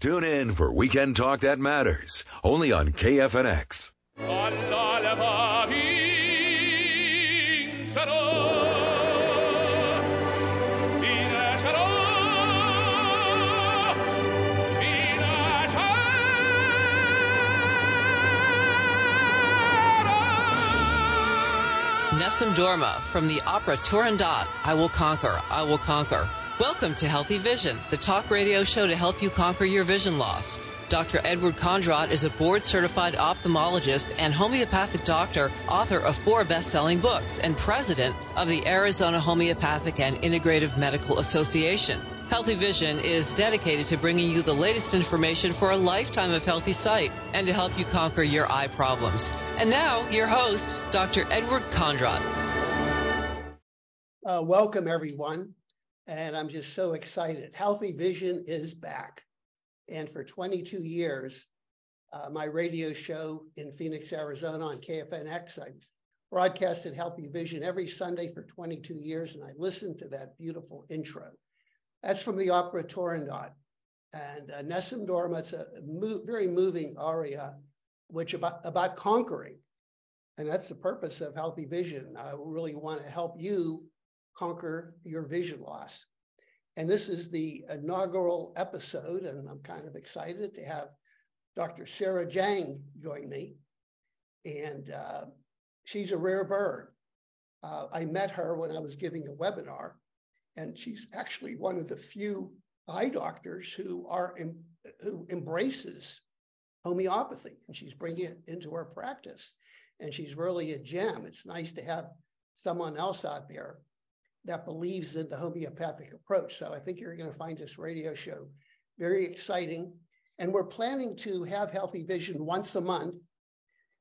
Tune in for Weekend Talk That Matters, only on KFNX. Nessun Dorma from the opera Turandot, I Will Conquer, I Will Conquer. Welcome to Healthy Vision, the talk radio show to help you conquer your vision loss. Dr. Edward Kondrot is a board certified ophthalmologist and homeopathic doctor, author of four best selling books, and president of the Arizona Homeopathic and Integrative Medical Association. Healthy Vision is dedicated to bringing you the latest information for a lifetime of healthy sight and to help you conquer your eye problems. And now, your host, Dr. Edward Kondrot. Uh, welcome, everyone. And I'm just so excited. Healthy Vision is back. And for 22 years, uh, my radio show in Phoenix, Arizona on KFNX, I broadcasted Healthy Vision every Sunday for 22 years, and I listened to that beautiful intro. That's from the opera Turandot. And uh, Dorma, it's a mo- very moving aria which about, about conquering. And that's the purpose of Healthy Vision. I really want to help you conquer your vision loss. And this is the inaugural episode, and I'm kind of excited to have Dr. Sarah Jang join me. And uh, she's a rare bird. Uh, I met her when I was giving a webinar, and she's actually one of the few eye doctors who are who embraces homeopathy and she's bringing it into her practice. And she's really a gem. It's nice to have someone else out there that believes in the homeopathic approach. So I think you're going to find this radio show very exciting. And we're planning to have Healthy Vision once a month,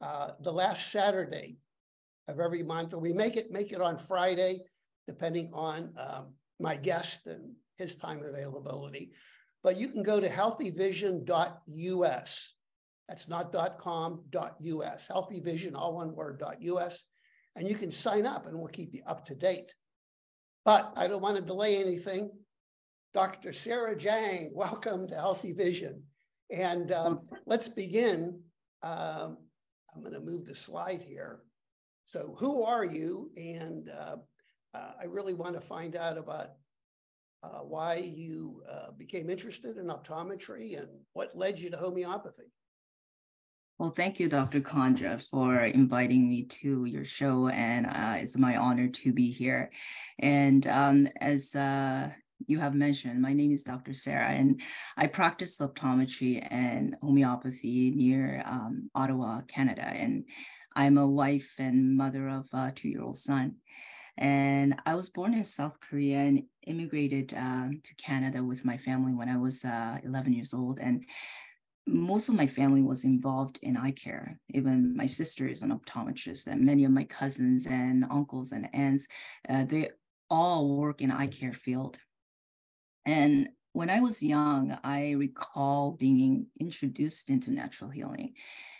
uh, the last Saturday of every month. And we make it make it on Friday, depending on um, my guest and his time availability. But you can go to healthyvision.us that's not .com, .us, Healthy Vision, all one word, .us. And you can sign up and we'll keep you up to date. But I don't want to delay anything. Dr. Sarah Jang, welcome to Healthy Vision. And um, let's begin. Um, I'm going to move the slide here. So, who are you? And uh, uh, I really want to find out about uh, why you uh, became interested in optometry and what led you to homeopathy. Well, thank you, Dr. Condra, for inviting me to your show, and uh, it's my honor to be here. And um, as uh, you have mentioned, my name is Dr. Sarah, and I practice optometry and homeopathy near um, Ottawa, Canada. And I'm a wife and mother of a two-year-old son. And I was born in South Korea and immigrated uh, to Canada with my family when I was uh, 11 years old. And most of my family was involved in eye care. Even my sister is an optometrist, and many of my cousins and uncles and aunts, uh, they all work in eye care field. And when I was young, I recall being introduced into natural healing.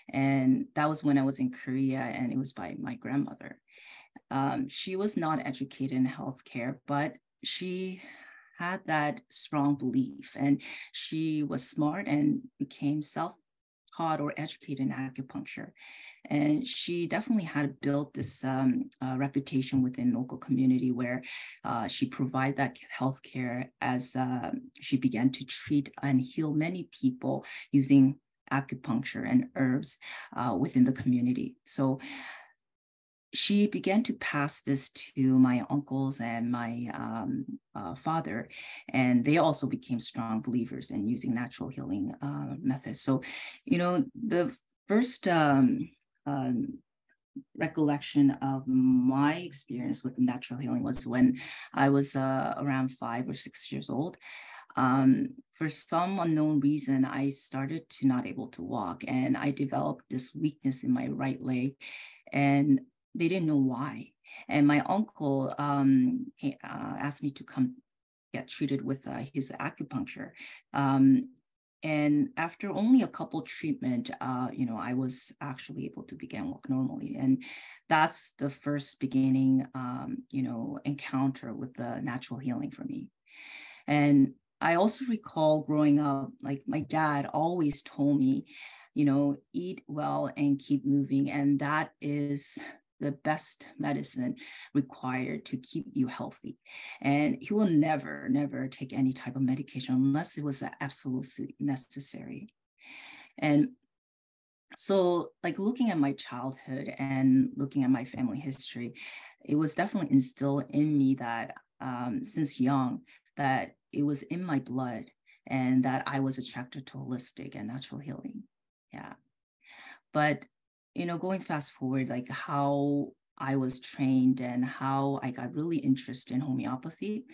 And that was when I was in Korea, and it was by my grandmother. Um, she was not educated in healthcare, but she had that strong belief and she was smart and became self taught or educated in acupuncture. And she definitely had built this um, uh, reputation within local community where uh, she provided that health care as uh, she began to treat and heal many people using acupuncture and herbs uh, within the community. So she began to pass this to my uncles and my um, uh, father, and they also became strong believers in using natural healing uh, methods. So, you know, the first um, um, recollection of my experience with natural healing was when I was uh, around five or six years old. Um, for some unknown reason, I started to not able to walk, and I developed this weakness in my right leg. And they didn't know why. And my uncle um, he, uh, asked me to come get treated with uh, his acupuncture. Um, and after only a couple treatment, uh, you know, I was actually able to begin walk normally. And that's the first beginning, um, you know, encounter with the natural healing for me. And I also recall growing up, like my dad always told me, you know, eat well and keep moving. And that is the best medicine required to keep you healthy. And he will never, never take any type of medication unless it was absolutely necessary. And so, like looking at my childhood and looking at my family history, it was definitely instilled in me that um, since young, that it was in my blood and that I was attracted to holistic and natural healing. Yeah. But, you know, going fast forward, like how I was trained and how I got really interested in homeopathy.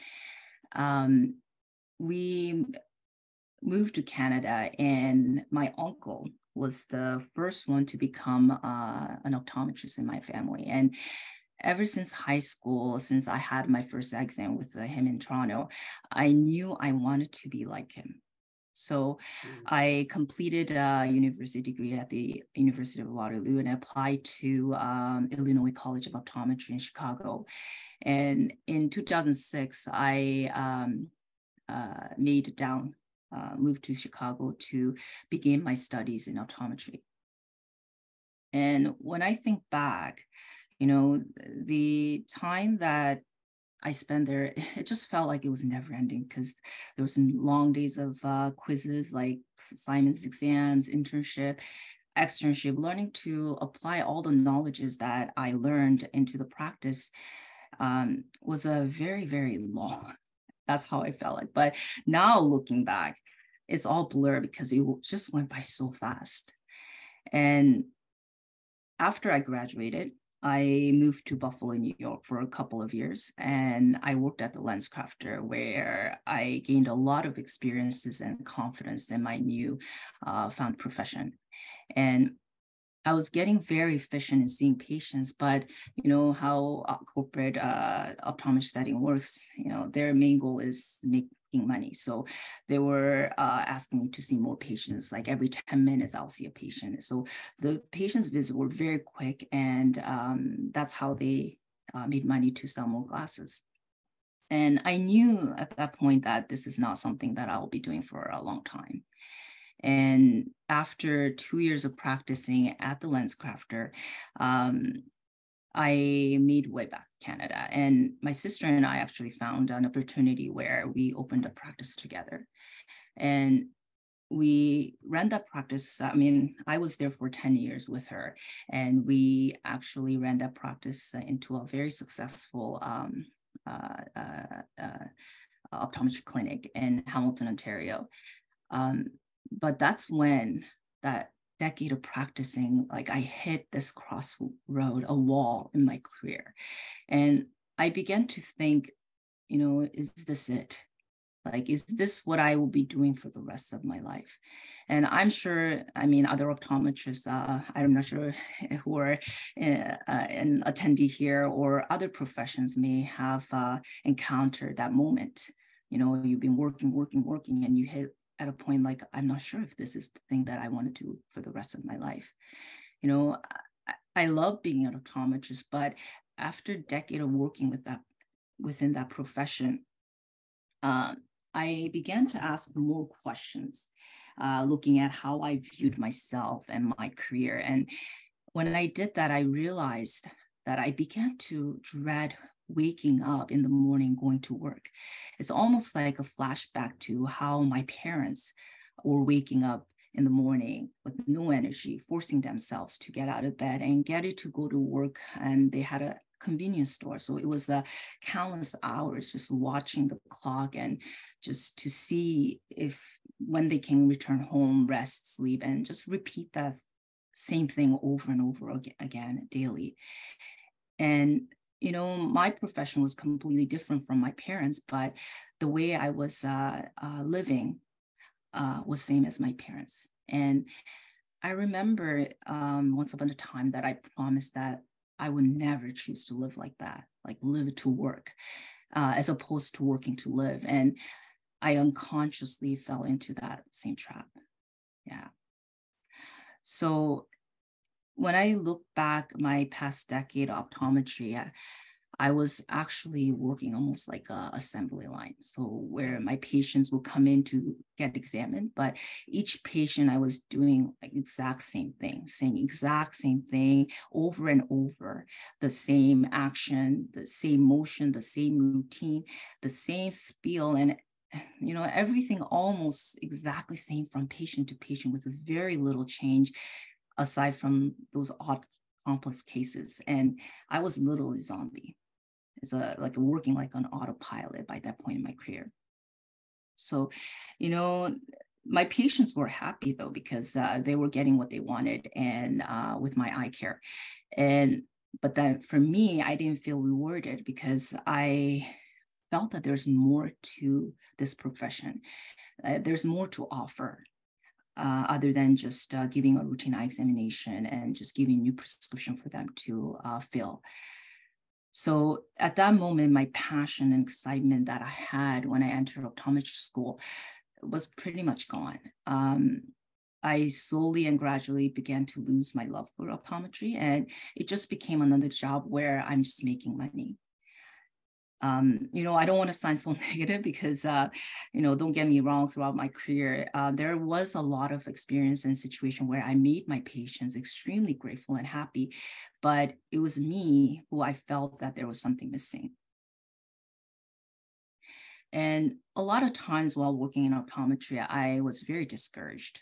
Um, we moved to Canada, and my uncle was the first one to become uh, an optometrist in my family. And ever since high school, since I had my first exam with him in Toronto, I knew I wanted to be like him. So mm-hmm. I completed a university degree at the University of Waterloo and applied to um, Illinois College of Optometry in Chicago. And in 2006, I um, uh, made down, uh, moved to Chicago to begin my studies in optometry. And when I think back, you know, the time that I spent there, it just felt like it was never ending because there was some long days of uh, quizzes like assignments, exams, internship, externship, learning to apply all the knowledges that I learned into the practice um, was a very, very long. That's how I felt like. But now looking back, it's all blur because it just went by so fast. And after I graduated, I moved to Buffalo, New York for a couple of years, and I worked at the LensCrafter, where I gained a lot of experiences and confidence in my new uh, found profession. And I was getting very efficient in seeing patients, but you know how corporate uh, optometry setting works. You know, their main goal is to make making money. So they were uh, asking me to see more patients. Like every 10 minutes, I'll see a patient. So the patients' visit were very quick, and um, that's how they uh, made money to sell more glasses. And I knew at that point that this is not something that I'll be doing for a long time. And after two years of practicing at the LensCrafter, um, I made way back Canada. And my sister and I actually found an opportunity where we opened a practice together. And we ran that practice. I mean, I was there for 10 years with her, and we actually ran that practice into a very successful um, uh, uh, uh, optometry clinic in Hamilton, Ontario. Um, but that's when that decade of practicing, like I hit this crossroad, a wall in my career. And I began to think, you know, is this it? Like, is this what I will be doing for the rest of my life? And I'm sure, I mean, other optometrists, uh, I'm not sure who are uh, an attendee here or other professions may have uh, encountered that moment. You know, you've been working, working, working, and you hit at a point like i'm not sure if this is the thing that i want to do for the rest of my life. You know i, I love being an optometrist but after a decade of working with that within that profession uh, i began to ask more questions uh, looking at how i viewed myself and my career. And when i did that i realized that i began to dread waking up in the morning going to work. It's almost like a flashback to how my parents were waking up in the morning with no energy, forcing themselves to get out of bed and get it to go to work. And they had a convenience store. So it was a countless hours just watching the clock and just to see if when they can return home, rest, sleep, and just repeat that same thing over and over again daily. And you know, my profession was completely different from my parents, but the way I was uh, uh, living uh, was same as my parents. And I remember um, once upon a time that I promised that I would never choose to live like that, like live to work, uh, as opposed to working to live. And I unconsciously fell into that same trap. Yeah. So when I look back my past decade of optometry, I, I was actually working almost like a assembly line. So where my patients will come in to get examined, but each patient I was doing exact same thing, saying exact same thing over and over, the same action, the same motion, the same routine, the same spiel, and you know everything almost exactly same from patient to patient with very little change aside from those odd complex cases and i was literally zombie. It's a like working like an autopilot by that point in my career. So you know my patients were happy though because uh, they were getting what they wanted and uh, with my eye care. And but then for me i didn't feel rewarded because i felt that there's more to this profession. Uh, there's more to offer uh, other than just uh, giving a routine eye examination and just giving new prescription for them to uh, fill. So at that moment, my passion and excitement that I had when I entered optometry school was pretty much gone. Um, I slowly and gradually began to lose my love for optometry, and it just became another job where I'm just making money um, you know, I don't want to sound so negative because, uh, you know, don't get me wrong, throughout my career, uh, there was a lot of experience and situation where I made my patients extremely grateful and happy, but it was me who I felt that there was something missing. And a lot of times while working in optometry, I was very discouraged.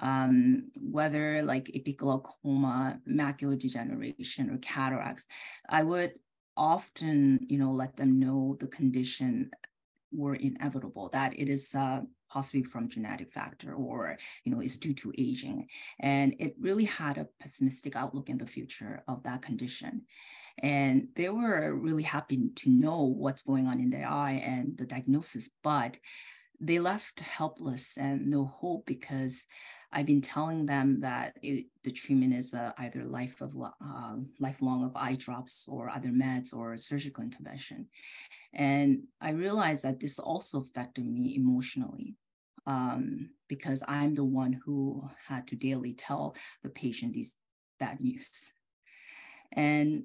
Um, whether like epiglaucoma, macular degeneration, or cataracts, I would often, you know, let them know the condition were inevitable, that it is uh, possibly from genetic factor or, you know, is due to aging. And it really had a pessimistic outlook in the future of that condition. And they were really happy to know what's going on in their eye and the diagnosis, but they left helpless and no hope because I've been telling them that it, the treatment is uh, either life of uh, lifelong of eye drops or other meds or surgical intervention, and I realized that this also affected me emotionally um, because I'm the one who had to daily tell the patient these bad news, and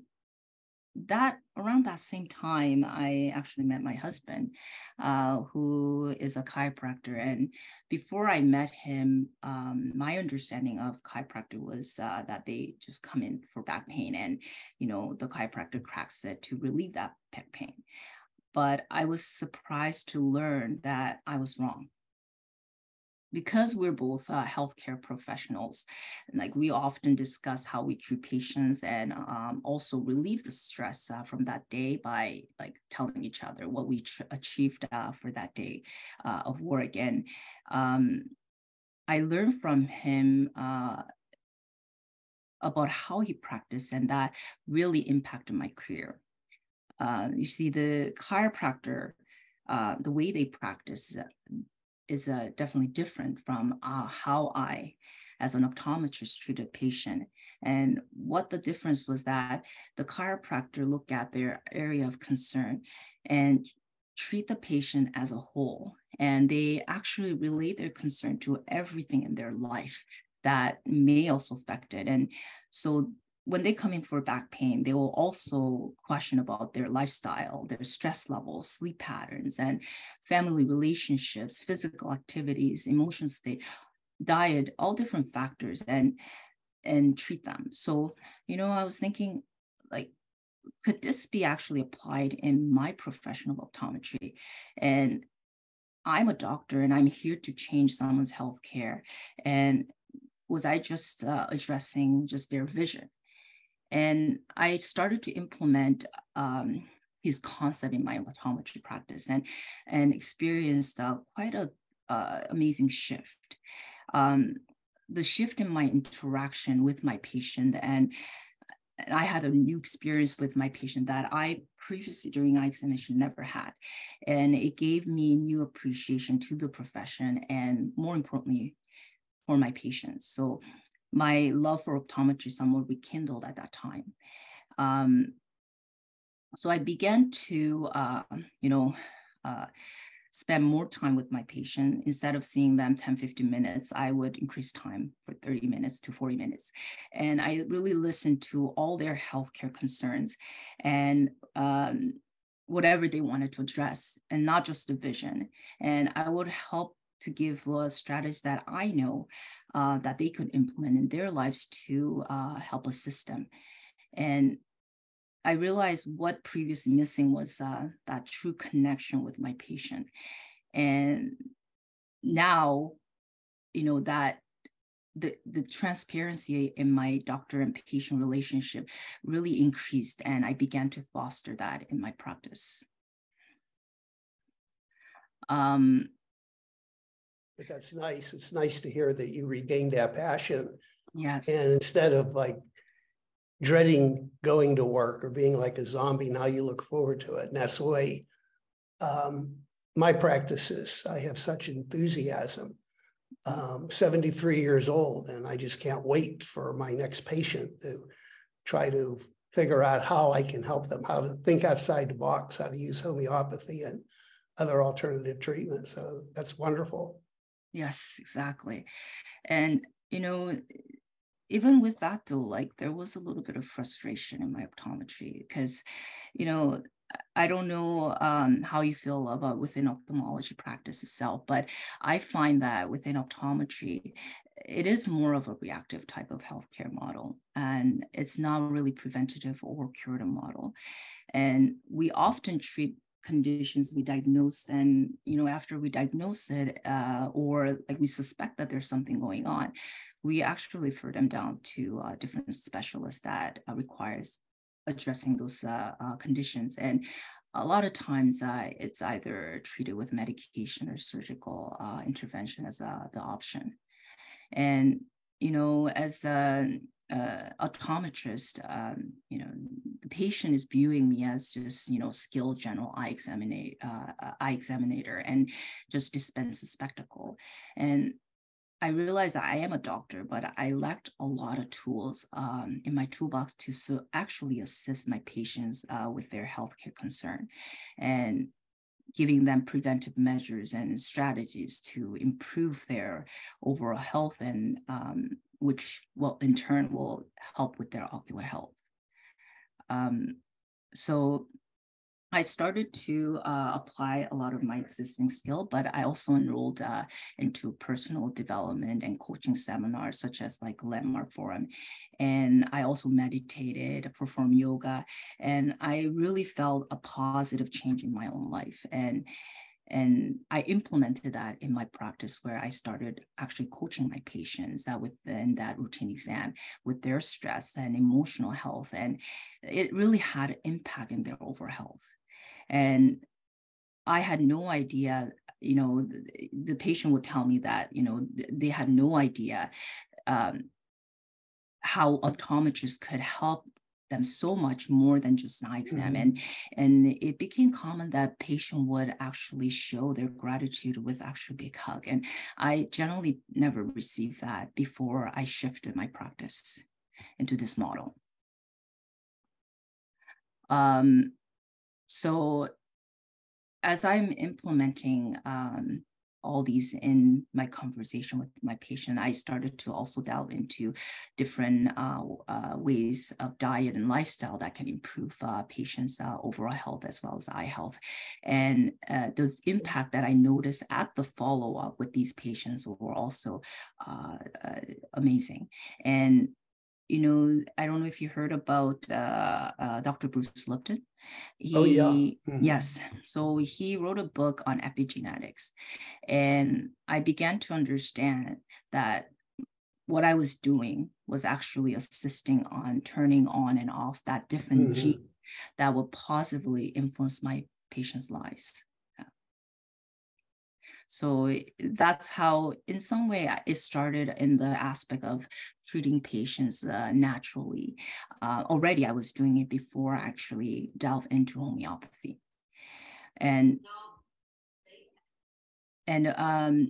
that around that same time, I actually met my husband, uh, who is a chiropractor. And before I met him, um, my understanding of chiropractor was uh, that they just come in for back pain, and you know the chiropractor cracks it to relieve that back pain. But I was surprised to learn that I was wrong because we're both uh, healthcare professionals, like we often discuss how we treat patients and um, also relieve the stress uh, from that day by like telling each other what we tr- achieved uh, for that day uh, of work. And um, I learned from him uh, about how he practiced, and that really impacted my career. Uh, you see, the chiropractor, the way they practice is uh, definitely different from uh, how I, as an optometrist, treat a patient. And what the difference was that the chiropractor looked at their area of concern and treat the patient as a whole. And they actually relate their concern to everything in their life that may also affect it. And so when they come in for back pain, they will also question about their lifestyle, their stress levels, sleep patterns, and family relationships, physical activities, emotional state, diet, all different factors, and and treat them. So, you know, I was thinking, like, could this be actually applied in my profession of optometry? And I'm a doctor, and I'm here to change someone's health care. And was I just uh, addressing just their vision? And I started to implement um, his concept in my optometry practice and, and experienced uh, quite a uh, amazing shift. Um, the shift in my interaction with my patient and I had a new experience with my patient that I previously during eye examination never had. And it gave me new appreciation to the profession and more importantly, for my patients. So my love for optometry somewhat rekindled at that time. Um, so I began to, uh, you know, uh, spend more time with my patient. Instead of seeing them 10 15 minutes i would increase time for 30 minutes to 40 minutes. And i really listened to all their healthcare concerns and um, whatever they wanted to address and not just the vision. And i would help to give uh, strategies that i know uh, that they could implement in their lives to uh, help assist them and I realized what previously missing was uh, that true connection with my patient. And now, you know, that the, the transparency in my doctor and patient relationship really increased, and I began to foster that in my practice. Um, but that's nice. It's nice to hear that you regained that passion. Yes. And instead of like dreading going to work or being like a zombie. Now you look forward to it. And that's the way um, my practice is. I have such enthusiasm. Um, 73 years old, and I just can't wait for my next patient to try to figure out how I can help them, how to think outside the box, how to use homeopathy and other alternative treatments. So that's wonderful. Yes, exactly. And, you know, even with that though like there was a little bit of frustration in my optometry because you know I don't know um, how you feel about within ophthalmology practice itself, but I find that within optometry, it is more of a reactive type of healthcare model, and it's not really preventative or curative model. And we often treat conditions we diagnose and you know after we diagnose it uh, or like we suspect that there's something going on we actually refer them down to uh, different specialists that uh, requires addressing those uh, uh, conditions. And a lot of times uh, it's either treated with medication or surgical intervention as the option. And, you know, as a, optometrist, um, you know, the patient is viewing me as just, you know, skilled general eye examiner, eye examiner and just dispense a spectacle. And I realized I am a doctor, but I lacked a lot of tools um, in my toolbox to so actually assist my patients uh, with their healthcare concern and giving them preventive measures and strategies to improve their overall health and um, which will in turn will help with their ocular health. Um, so I started to uh, apply a lot of my existing skill, but I also enrolled uh, into personal development and coaching seminars, such as like Landmark Forum. And I also meditated, performed yoga, and I really felt a positive change in my own life. And and I implemented that in my practice where I started actually coaching my patients uh, within that routine exam with their stress and emotional health. And it really had an impact in their overall health. And I had no idea, you know, the, the patient would tell me that, you know, they had no idea um, how optometrists could help them so much more than just an exam. Mm-hmm. And, and it became common that patient would actually show their gratitude with actually big hug. And I generally never received that before I shifted my practice into this model. Um, so as I'm implementing um, all these in my conversation with my patient, I started to also delve into different uh, uh, ways of diet and lifestyle that can improve uh, patients' uh, overall health as well as eye health. And uh, the impact that I noticed at the follow up with these patients were also uh, amazing. And you know, I don't know if you heard about uh, uh, Dr. Bruce Lipton. He, oh, yeah. Mm-hmm. Yes. So he wrote a book on epigenetics. And I began to understand that what I was doing was actually assisting on turning on and off that different mm-hmm. gene that would positively influence my patients' lives. So that's how, in some way, it started in the aspect of treating patients uh, naturally. Uh, already, I was doing it before I actually delve into homeopathy, and and um,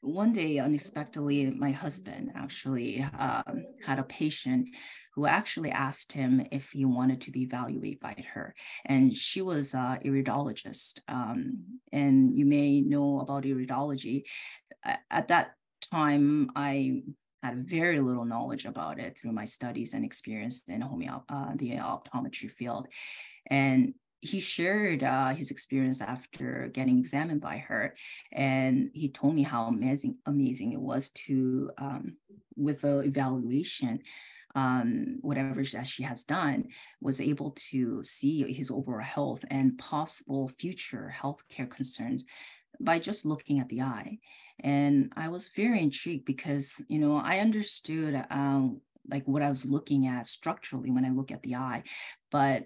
one day, unexpectedly, my husband actually um, had a patient who actually asked him if he wanted to be evaluated by her. And she was a iridologist. Um, and you may know about iridology. At that time, I had very little knowledge about it through my studies and experience in homeo- uh, the optometry field. And he shared uh, his experience after getting examined by her, and he told me how amazing amazing it was to um, with the evaluation. Um, whatever that she has done was able to see his overall health and possible future healthcare concerns by just looking at the eye. And I was very intrigued because, you know, I understood um, like what I was looking at structurally when I look at the eye, but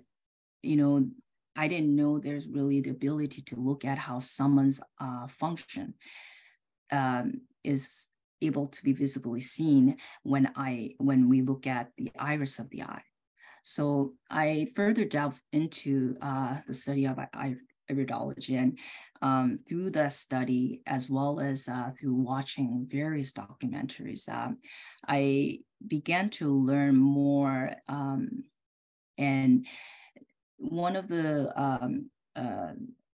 you know I didn't know there's really the ability to look at how someone's uh, function um, is able to be visibly seen when I when we look at the iris of the eye. So I further delve into uh, the study of iridology, and um, through that study, as well as uh, through watching various documentaries, um, I began to learn more um, and one of the um, uh,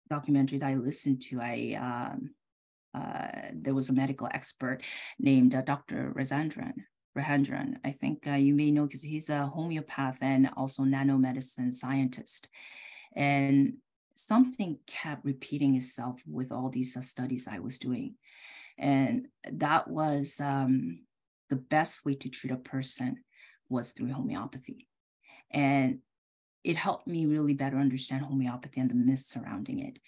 documentary that I listened to, I um, uh, there was a medical expert named uh, Dr. Razandran. Rahandran, I think uh, you may know because he's a homeopath and also nanomedicine scientist. And something kept repeating itself with all these uh, studies I was doing. And that was um, the best way to treat a person was through homeopathy. And it helped me really better understand homeopathy and the myths surrounding it.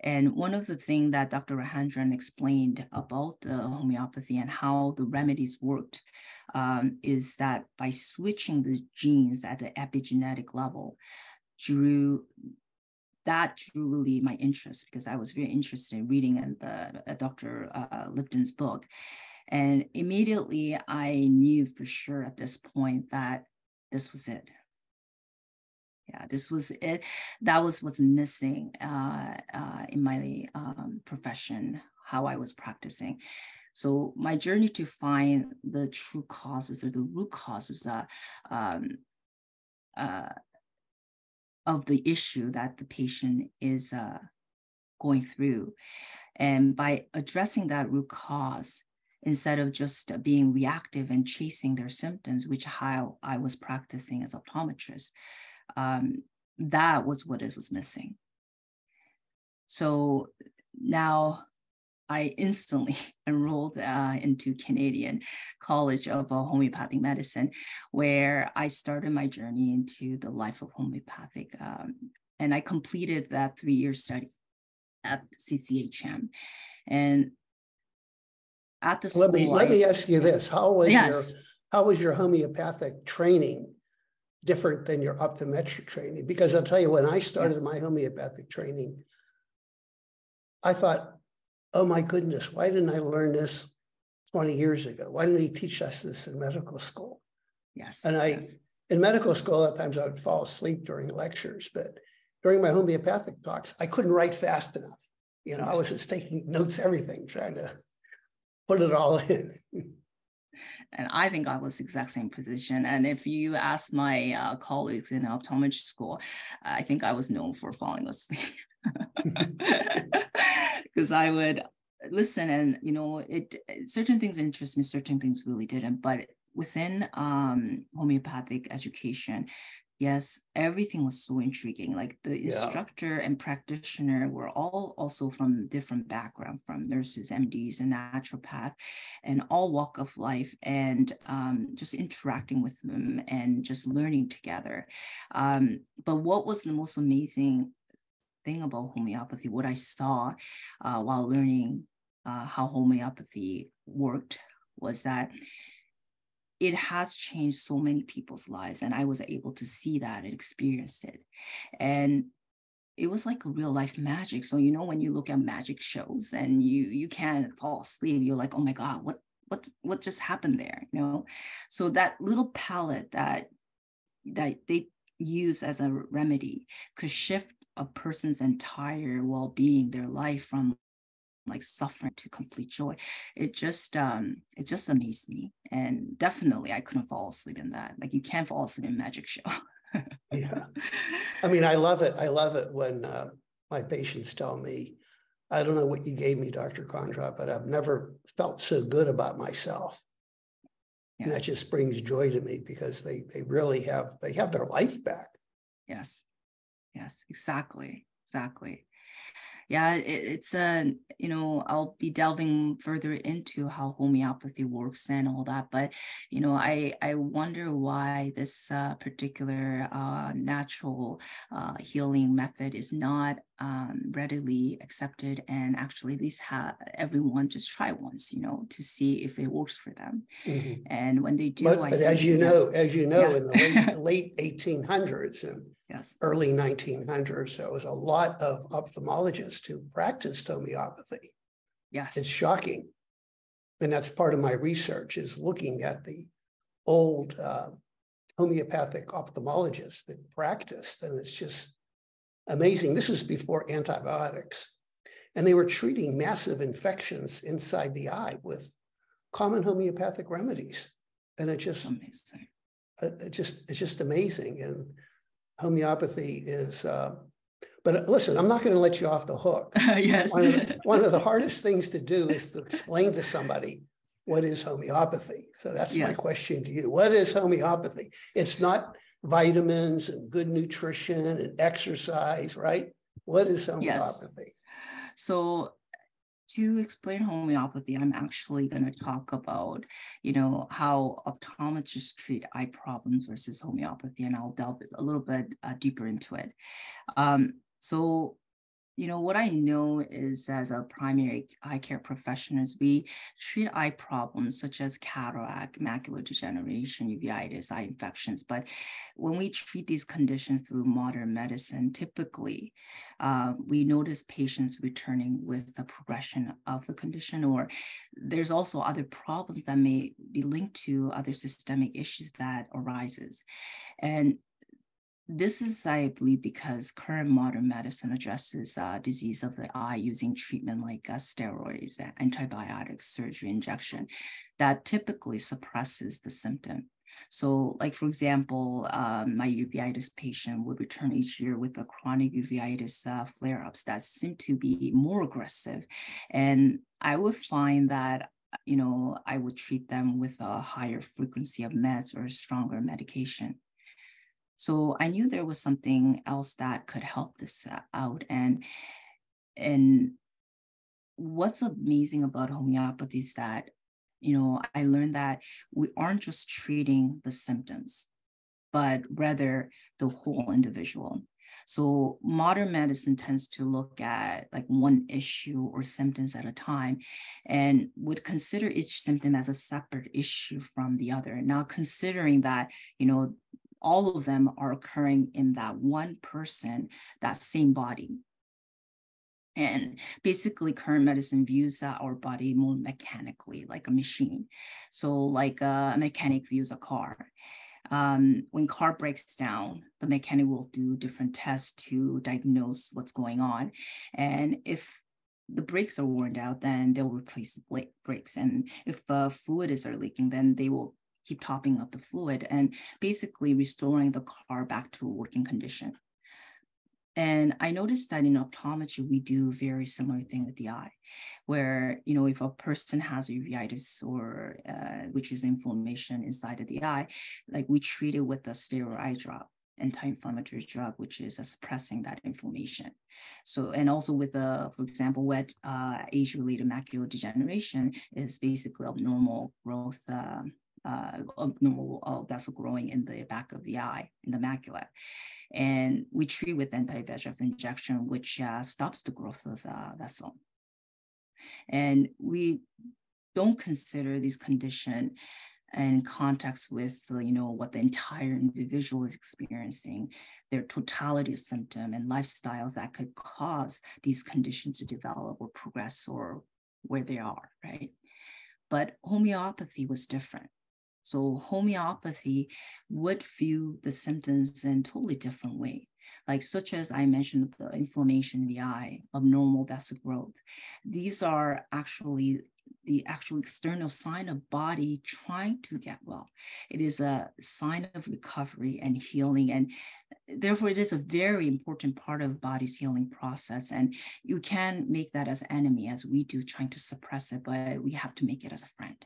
And one of the things that Dr. Rahandran explained about the homeopathy and how the remedies worked um, is that by switching the genes at the epigenetic level, drew that drew really my interest because I was very interested in reading in the uh, Dr. Uh, Lipton's book. And immediately I knew for sure at this point that this was it yeah this was it that was what's missing uh, uh, in my um, profession how i was practicing. So my journey to find the true causes or the root causes uh, um, uh, of the issue that the patient is uh, going through. And by addressing that root cause instead of just being reactive and chasing their symptoms which how i was practicing as optometrist um, that was what it was missing. So now I instantly enrolled uh, into Canadian College of uh, Homeopathic Medicine, where I started my journey into the life of homeopathic. Um, and I completed that three year study at CCHM. And at the let me I, let me ask you this: How was yes. your how was your homeopathic training different than your optometric training. Because I'll tell you, when I started yes. my homeopathic training, I thought, oh my goodness, why didn't I learn this 20 years ago? Why didn't he teach us this in medical school? Yes. And I, yes. in medical school, at times I would fall asleep during lectures, but during my homeopathic talks, I couldn't write fast enough. You know, I was just taking notes, everything, trying to put it all in. And I think I was the exact same position. And if you ask my uh, colleagues in optometry school, I think I was known for falling asleep because I would listen and you know it certain things interest me certain things really didn't but within um, homeopathic education yes everything was so intriguing like the yeah. instructor and practitioner were all also from different background from nurses mds and naturopath and all walk of life and um, just interacting with them and just learning together um, but what was the most amazing thing about homeopathy what i saw uh, while learning uh, how homeopathy worked was that it has changed so many people's lives and i was able to see that and experience it. And it was like real life magic. So you know when you look at magic shows and you you can't fall asleep you're like oh my god what what what just happened there? You know? So that little palette that that they use as a remedy could shift a person's entire well-being their life from like suffering to complete joy. It just um it just amazed me. And definitely I couldn't fall asleep in that. Like you can't fall asleep in magic show. yeah. I mean, I love it. I love it when uh, my patients tell me, I don't know what you gave me, Dr. Kondrot, but I've never felt so good about myself. Yes. And that just brings joy to me because they they really have they have their life back. Yes. Yes, exactly. Exactly yeah, it, it's a, you know, I'll be delving further into how homeopathy works and all that. But, you know, I, I wonder why this uh, particular uh, natural uh, healing method is not um, readily accepted and actually at least have everyone just try once, you know, to see if it works for them. Mm-hmm. And when they do, but, but as you know, as you know, yeah. in the late, late 1800s and yes. early 1900s, there was a lot of ophthalmologists who practiced homeopathy. Yes. It's shocking. And that's part of my research is looking at the old uh, homeopathic ophthalmologists that practiced. And it's just amazing. This is before antibiotics. And they were treating massive infections inside the eye with common homeopathic remedies. And it just, amazing. Uh, it just, it's just amazing. And homeopathy is, uh, but listen, I'm not going to let you off the hook. yes. One of, the, one of, the, hardest things to do is to explain to somebody what is homeopathy. So that's yes. my question to you. What is homeopathy? It's not vitamins and good nutrition and exercise, right? What is homeopathy? Yes. So to explain homeopathy, I'm actually going to talk about, you know, how optometrists treat eye problems versus homeopathy, and I'll delve a little bit uh, deeper into it. Um, so you know, what I know is as a primary eye care professionals, we treat eye problems such as cataract, macular degeneration, uveitis, eye infections. But when we treat these conditions through modern medicine, typically uh, we notice patients returning with the progression of the condition, or there's also other problems that may be linked to other systemic issues that arises. And this is, I believe, because current modern medicine addresses uh, disease of the eye using treatment like uh, steroids, antibiotics, surgery, injection, that typically suppresses the symptom. So, like for example, um, my uveitis patient would return each year with a chronic uveitis uh, flare-ups that seem to be more aggressive, and I would find that you know I would treat them with a higher frequency of meds or stronger medication. So I knew there was something else that could help this uh, out. And and what's amazing about homeopathy is that you know I learned that we aren't just treating the symptoms, but rather the whole individual. So modern medicine tends to look at like one issue or symptoms at a time and would consider each symptom as a separate issue from the other. Now, considering that, you know, all of them are occurring in that one person, that same body. And basically, current medicine views our body more mechanically, like a machine. So, like a mechanic views a car. Um, when car breaks down, the mechanic will do different tests to diagnose what's going on. And if the brakes are worn out, then they'll replace the brakes. And if uh, fluid is are leaking, then they will keep topping up the fluid and basically restoring the car back to a working condition. And I noticed that in optometry, we do very similar thing with the eye, where, you know, if a person has uveitis or uh, which is inflammation inside of the eye, like we treat it with a steroid eye drop anti-inflammatory drug, which is uh, suppressing that inflammation. So, and also with, uh, for example, wet uh, age-related macular degeneration is basically abnormal growth um, uh, abnormal uh, vessel growing in the back of the eye, in the macula. And we treat with anti-VEGF injection, which uh, stops the growth of the vessel. And we don't consider these condition in context with you know what the entire individual is experiencing their totality of symptom and lifestyles that could cause these conditions to develop or progress or where they are right but homeopathy was different so homeopathy would view the symptoms in a totally different way. like such as I mentioned, the inflammation in the eye, abnormal vessel growth. These are actually the actual external sign of body trying to get well. It is a sign of recovery and healing. And therefore, it is a very important part of body's healing process. And you can make that as enemy as we do, trying to suppress it, but we have to make it as a friend.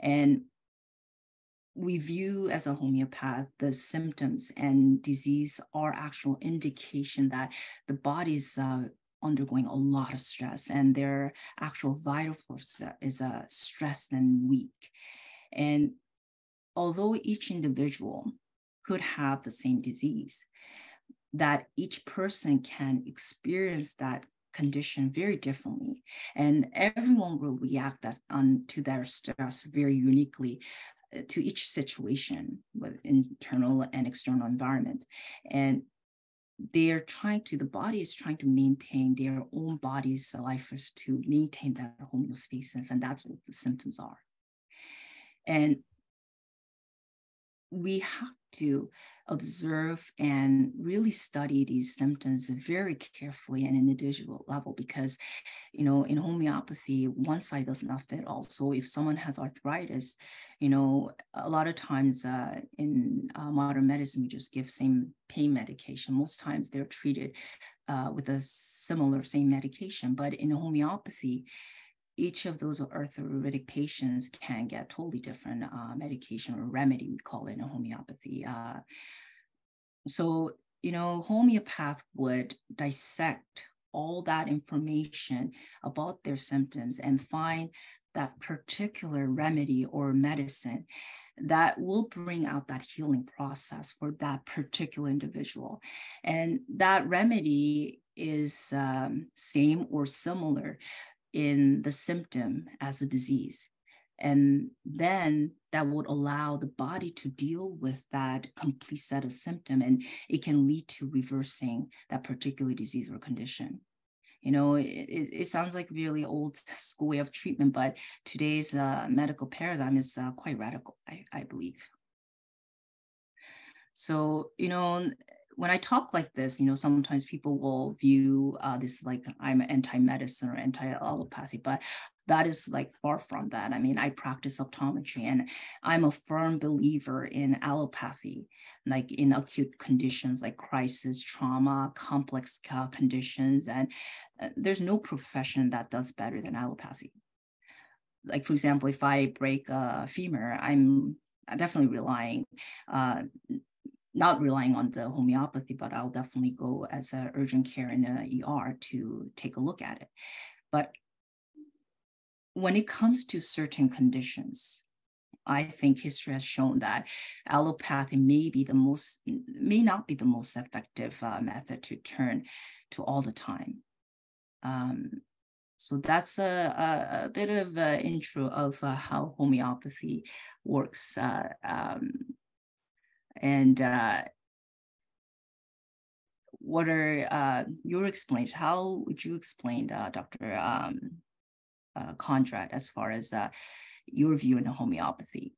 And we view as a homeopath the symptoms and disease are actual indication that the body's uh, undergoing a lot of stress and their actual vital force is uh, stressed and weak. And although each individual could have the same disease, that each person can experience that condition very differently and everyone will react as, on, to their stress very uniquely Uh, to each situation with internal and external environment. And they're trying to the body is trying to maintain their own body's life to maintain that homeostasis and that's what the symptoms are. And we have to observe and really study these symptoms very carefully and an individual level because you know in homeopathy one side does not fit all so if someone has arthritis you know a lot of times uh, in uh, modern medicine we just give same pain medication. Most times they're treated uh, with a similar same medication. But in homeopathy each of those arthritic patients can get totally different uh, medication or remedy, we call it in homeopathy. Uh, so, you know, homeopath would dissect all that information about their symptoms and find that particular remedy or medicine that will bring out that healing process for that particular individual. And that remedy is um, same or similar in the symptom as a disease. And then that would allow the body to deal with that complete set of symptom and it can lead to reversing that particular disease or condition. You know, it, it sounds like really old school way of treatment, but today's uh, medical paradigm is uh, quite radical, I, I believe. So, you know, when I talk like this, you know, sometimes people will view uh, this like I'm anti-medicine or anti-allopathy, but that is like far from that. I mean, I practice optometry and I'm a firm believer in allopathy, like in acute conditions like crisis, trauma, complex conditions. And uh, there's no profession that does better than allopathy. Like, for example, if I break a femur, I'm definitely relying uh, not relying on the homeopathy, but I'll definitely go as an urgent care in an ER to take a look at it. But when it comes to certain conditions, I think history has shown that allopathy may be the most, may not be the most effective uh, method to turn to all the time. Um, so that's a, a, a, bit of an intro of uh, how homeopathy works. Uh, um, and uh, what are uh, your explains? How would you explain, uh, Dr. Um, uh, Kondrot, as far as uh, your view in homeopathy?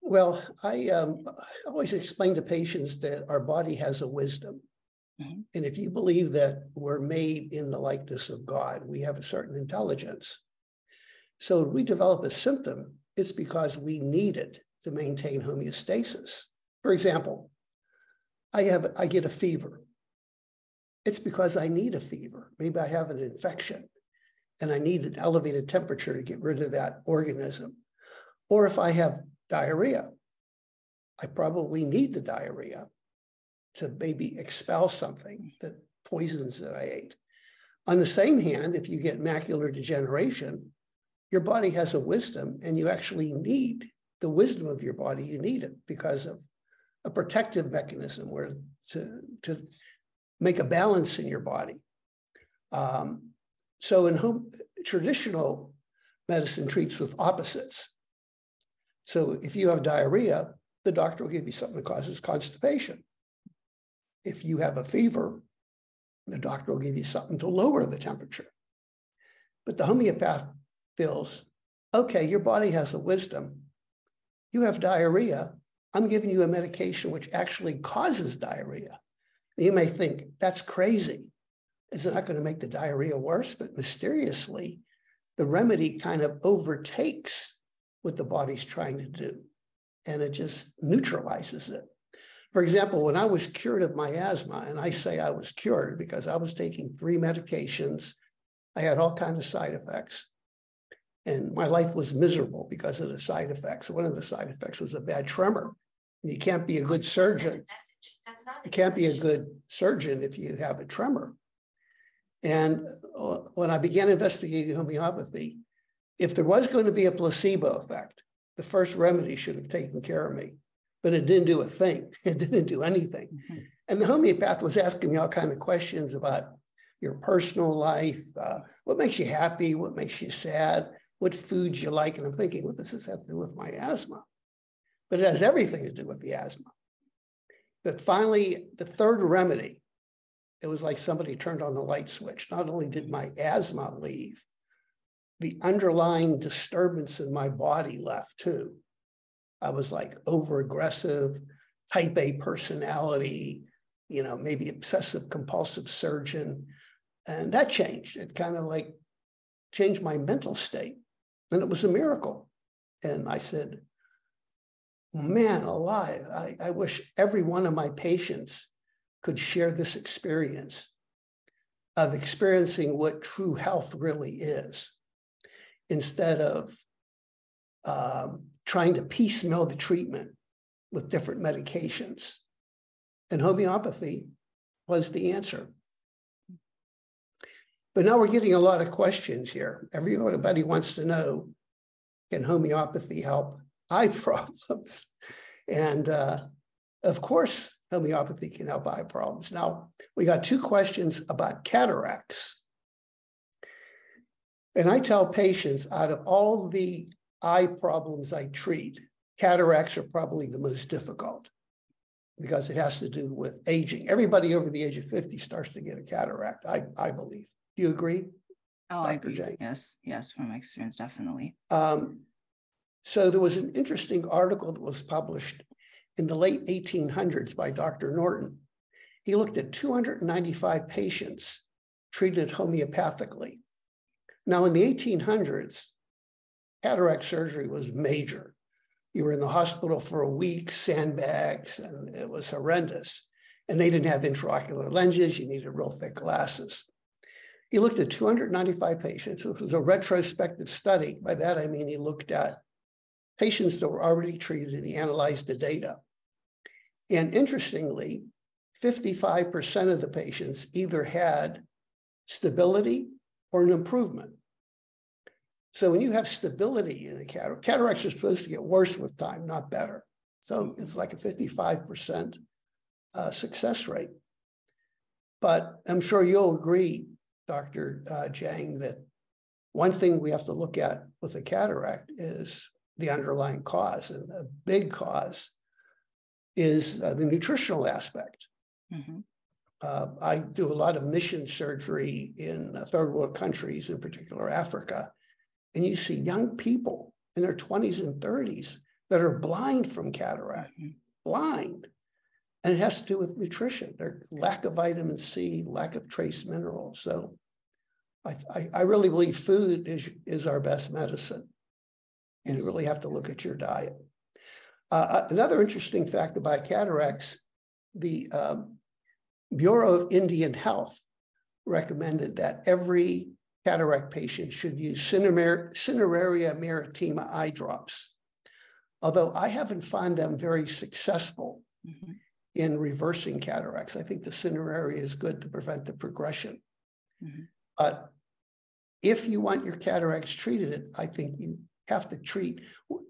Well, I um, always explain to patients that our body has a wisdom. Mm-hmm. And if you believe that we're made in the likeness of God, we have a certain intelligence. So we develop a symptom, it's because we need it to maintain homeostasis. For example, I have I get a fever. It's because I need a fever. Maybe I have an infection and I need an elevated temperature to get rid of that organism. Or if I have diarrhea, I probably need the diarrhea to maybe expel something that poisons that I ate. On the same hand, if you get macular degeneration, your body has a wisdom and you actually need the wisdom of your body. You need it because of a protective mechanism where to, to make a balance in your body. Um, so in home, traditional medicine treats with opposites. So if you have diarrhea, the doctor will give you something that causes constipation. If you have a fever, the doctor will give you something to lower the temperature. But the homeopath feels, okay, your body has a wisdom. You have diarrhea. I'm giving you a medication which actually causes diarrhea. You may think that's crazy. It's not going to make the diarrhea worse? But mysteriously, the remedy kind of overtakes what the body's trying to do and it just neutralizes it. For example, when I was cured of my asthma, and I say I was cured because I was taking three medications, I had all kinds of side effects. And my life was miserable because of the side effects. One of the side effects was a bad tremor. You can't be a good surgeon. You can't be a good surgeon if you have a tremor. And uh, when I began investigating homeopathy, if there was going to be a placebo effect, the first remedy should have taken care of me, but it didn't do a thing. It didn't do anything. Mm-hmm. And the homeopath was asking me all kind of questions about your personal life, uh, what makes you happy, what makes you sad, what foods you like. And I'm thinking, what does this have to do with my asthma? But it has everything to do with the asthma. But finally, the third remedy, it was like somebody turned on a light switch. Not only did my asthma leave, the underlying disturbance in my body left too. I was like over aggressive, type A personality, you know, maybe obsessive compulsive surgeon. And that changed. It kind of like changed my mental state. And it was a miracle. And I said, man alive, I, I wish every one of my patients could share this experience of experiencing what true health really is instead of um, trying to piecemeal the treatment with different medications. And homeopathy was the answer. But now we're getting a lot of questions here. Everybody wants to know can homeopathy help eye problems? And uh, of course, homeopathy can help eye problems. Now, we got two questions about cataracts. And I tell patients out of all the eye problems I treat, cataracts are probably the most difficult because it has to do with aging. Everybody over the age of 50 starts to get a cataract, I, I believe. Do you agree? Oh, Dr. I agree. Jang? Yes, yes, from my experience, definitely. Um, so there was an interesting article that was published in the late 1800s by Dr. Norton. He looked at 295 patients treated homeopathically. Now, in the 1800s, cataract surgery was major. You were in the hospital for a week, sandbags, and it was horrendous. And they didn't have intraocular lenses, you needed real thick glasses. He looked at 295 patients. It was a retrospective study. By that, I mean he looked at patients that were already treated and he analyzed the data. And interestingly, 55% of the patients either had stability or an improvement. So when you have stability in a cataract, cataracts are supposed to get worse with time, not better. So it's like a 55% uh, success rate. But I'm sure you'll agree, Dr. Uh, Jang, that one thing we have to look at with a cataract is the underlying cause. And a big cause is uh, the nutritional aspect. Mm-hmm. Uh, I do a lot of mission surgery in uh, third world countries, in particular Africa, and you see young people in their 20s and 30s that are blind from cataract, mm-hmm. blind. And it has to do with nutrition, their lack of vitamin C, lack of trace minerals. So I, I, I really believe food is, is our best medicine. And you really have to look at your diet. Uh, uh, another interesting fact about cataracts, the um, Bureau of Indian Health recommended that every cataract patient should use Cineraria maritima eye drops. Although I haven't found them very successful mm-hmm. in reversing cataracts. I think the Cineraria is good to prevent the progression. Mm-hmm. But if you want your cataracts treated, I think you have to treat,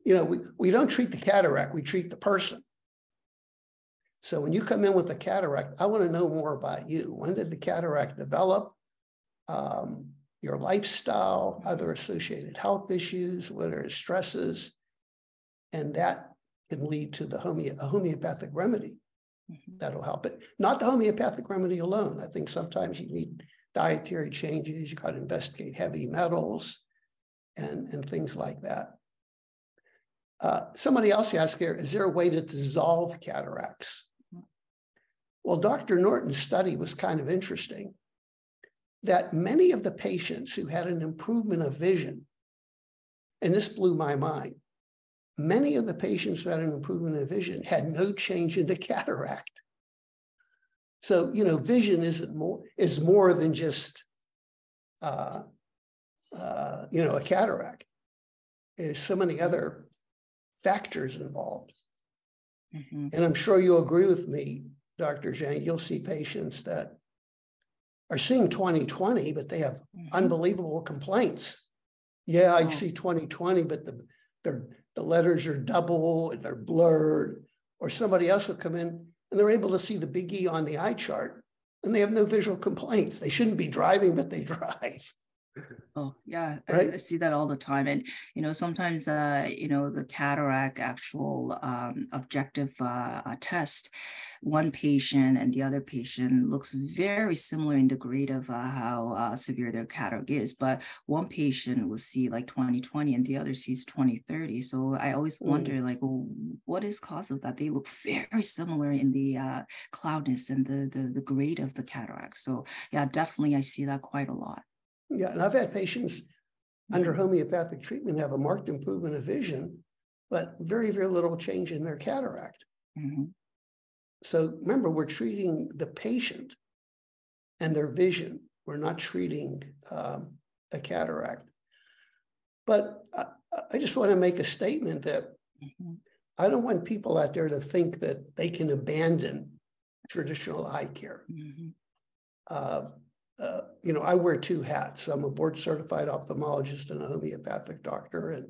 you know, we, we don't treat the cataract, we treat the person. So when you come in with a cataract, I want to know more about you. When did the cataract develop? Um, your lifestyle, other associated health issues, what are stresses, and that can lead to the home- a homeopathic remedy mm-hmm. that'll help it. Not the homeopathic remedy alone. I think sometimes you need dietary changes. You got to investigate heavy metals and, and things like that. Uh, somebody else asked here, is there a way to dissolve cataracts? Well, Dr. Norton's study was kind of interesting that many of the patients who had an improvement of vision, and this blew my mind, many of the patients who had an improvement of vision had no change in the cataract. So, you know, vision isn't more is more than just uh, uh, you know, a cataract. There's so many other factors involved. Mm-hmm. And I'm sure you'll agree with me, Dr. Jang. You'll see patients that are seeing 2020, but they have mm-hmm. unbelievable complaints. Yeah, I oh. see 2020, but the they're, the letters are double and they're blurred. Or somebody else will come in and they're able to see the big E on the eye chart and they have no visual complaints. They shouldn't be driving, but they drive. Oh yeah, right? I, I, see that all the time, and you know sometimes uh, you know the cataract actual um, objective uh, uh, test, one patient and the other patient looks very similar in the grade of uh, how uh, severe their cataract is, but one patient will see like 2020 and the other sees 2030. So I always mm. wonder like, well, what is cause of that? They look very similar in the uh, cloudness and the, the the grade of the cataract. So yeah, definitely I see that quite a lot. Yeah, and I've had patients under mm-hmm. homeopathic treatment have a marked improvement of vision, but very, very little change in their cataract. Mm-hmm. So remember, we're treating the patient and their vision. We're not treating um, a cataract. But I, I, just want to make a statement that mm-hmm. I don't want people out there to think that they can abandon traditional eye care. Mm-hmm. Uh, uh, you know, I wear two hats. I'm a board certified ophthalmologist and a homeopathic doctor. And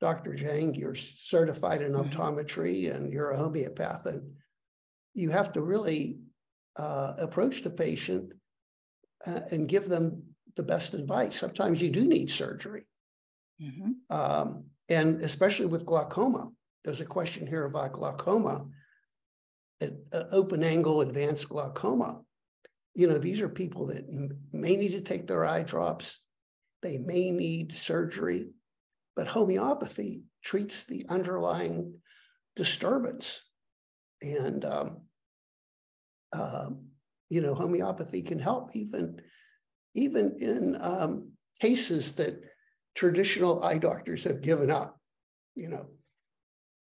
Dr. Jang, you're certified in mm-hmm. optometry and you're a homeopath. And you have to really uh, approach the patient uh, and give them the best advice. Sometimes you do need surgery. Mm-hmm. Um, and especially with glaucoma, there's a question here about glaucoma, uh, open angle advanced glaucoma you know, these are people that may need to take their eye drops, they may need surgery, but homeopathy treats the underlying disturbance. And, um, uh, you know, homeopathy can help even, even in um, cases that traditional eye doctors have given up. You know,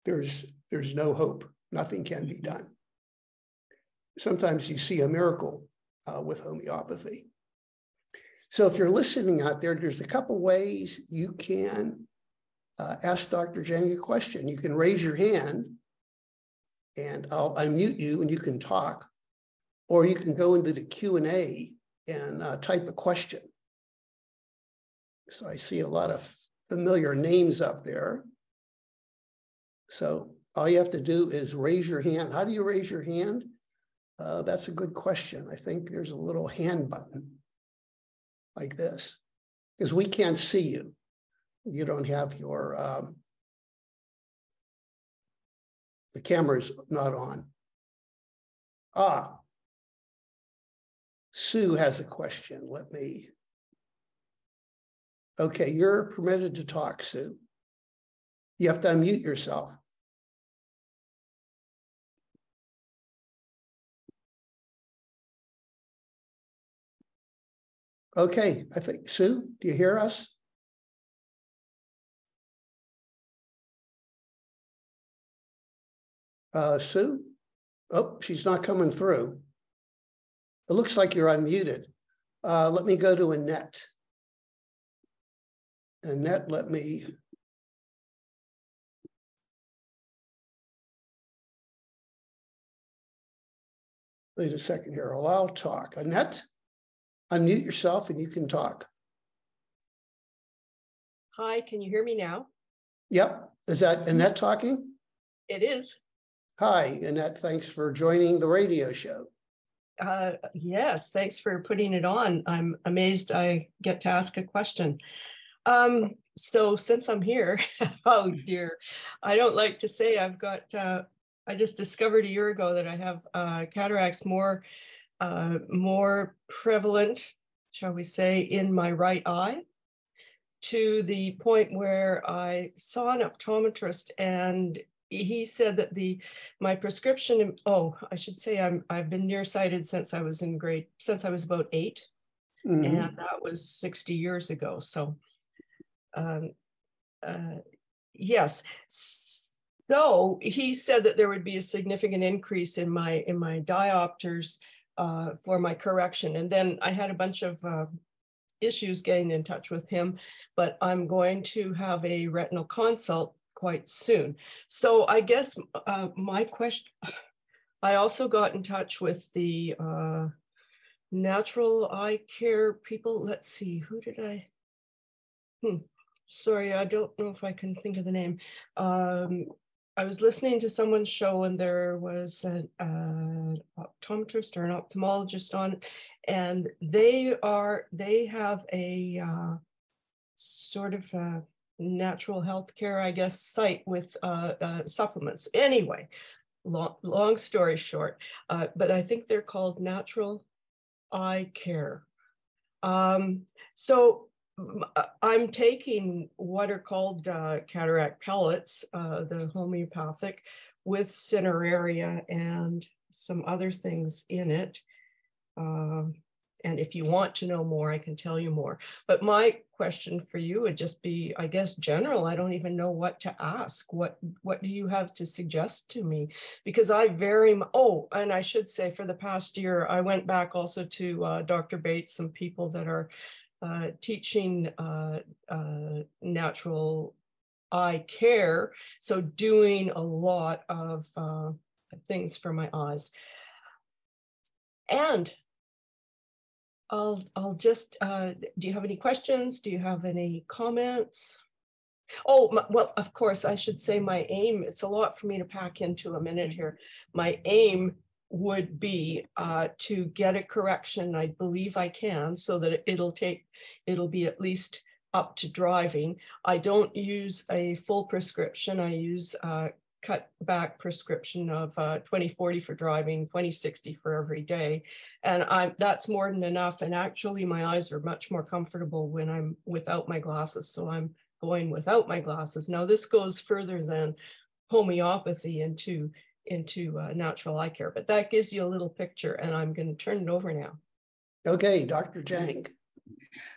there's there's no hope. Nothing can be done. Sometimes you see a miracle uh, with homeopathy. So if you're listening out there, there's a couple ways you can uh, ask Dr. Jang a question. You can raise your hand and I'll unmute you and you can talk, or you can go into the Q&A and uh, type a question. So I see a lot of familiar names up there. So all you have to do is raise your hand. How do you raise your hand? Uh, that's a good question. I think there's a little hand button like this because we can't see you. You don't have your, um, the camera's not on. Ah, Sue has a question. Let me. Okay, you're permitted to talk, Sue. You have to unmute yourself. Okay, I think, Sue, do you hear us? Uh, Sue? Oh, she's not coming through. It looks like you're unmuted. Uh, let me go to Annette. Annette, let me. Wait a second here. Allow talk. Annette? Unmute yourself and you can talk. Hi, can you hear me now? Yep. Is that Annette talking? It is. Hi, Annette. Thanks for joining the radio show. Uh, yes, thanks for putting it on. I'm amazed I get to ask a question. Um, so since I'm here, oh dear, I don't like to say I've got, uh, I just discovered a year ago that I have uh, cataracts more uh, more prevalent, shall we say, in my right eye to the point where I saw an optometrist and he said that the my prescription oh i should say i'm i've been nearsighted since i was in grade since i was about 8 mm-hmm. and that was 60 years ago. So um uh yes. So he said that there would be a significant increase in my in my diopters uh, for my correction and then i had a bunch of uh, issues getting in touch with him but i'm going to have a retinal consult quite soon. So I guess uh, my question, I also got in touch with the uh, natural eye care people. Let's see, who did I? Hmm. Sorry, I don't know if I can think of the name. Um, I was listening to someone's show and there was an uh, optometrist or an ophthalmologist on, and they are they have a uh, sort of a natural health care, I guess, site with uh, uh, supplements. Anyway, long, long story short, uh, but I think they're called Natural Eye Care. Um, so I'm taking what are called uh, cataract pellets, uh, the homeopathic, with cineraria and some other things in it. Um, and if you want to know more, I can tell you more. But my question for you would just be, I guess, general. I don't even know what to ask. What what do you have to suggest to me? Because I very oh, and I should say, for the past year, I went back also to uh, Dr. Bates, some people that are uh, teaching uh, uh natural eye care. So doing a lot of uh, things for my eyes. And I'll, I'll just, uh, do you have any questions? Do you have any comments? Oh, my, well, of course, I should say my aim, it's a lot for me to pack into a minute here. My aim would be uh, to get a correction. I believe I can so that it'll take, it'll be at least up to driving. I don't use a full prescription. I use uh, cut back prescription of uh, 2040 for driving, 2060 for every day. And I'm, that's more than enough. And actually my eyes are much more comfortable when I'm without my glasses. So I'm going without my glasses. Now this goes further than homeopathy into, into uh, natural eye care, but that gives you a little picture and I'm gonna turn it over now. Okay, Dr. Jang.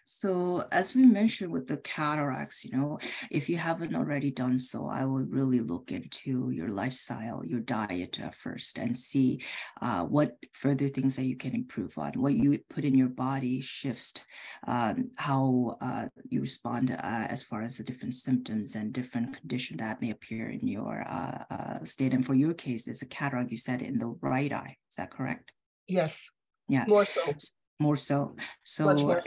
So as we mentioned with the cataracts, you know, if you haven't already done so, I would really look into your lifestyle, your diet uh, first, and see uh, what further things that you can improve on. What you put in your body shifts um, how uh, you respond uh, as far as the different symptoms and different condition that may appear in your uh, uh, state. And for your case, it's a cataract. You said in the right eye. Is that correct? Yes. Yeah. More so more so. So, so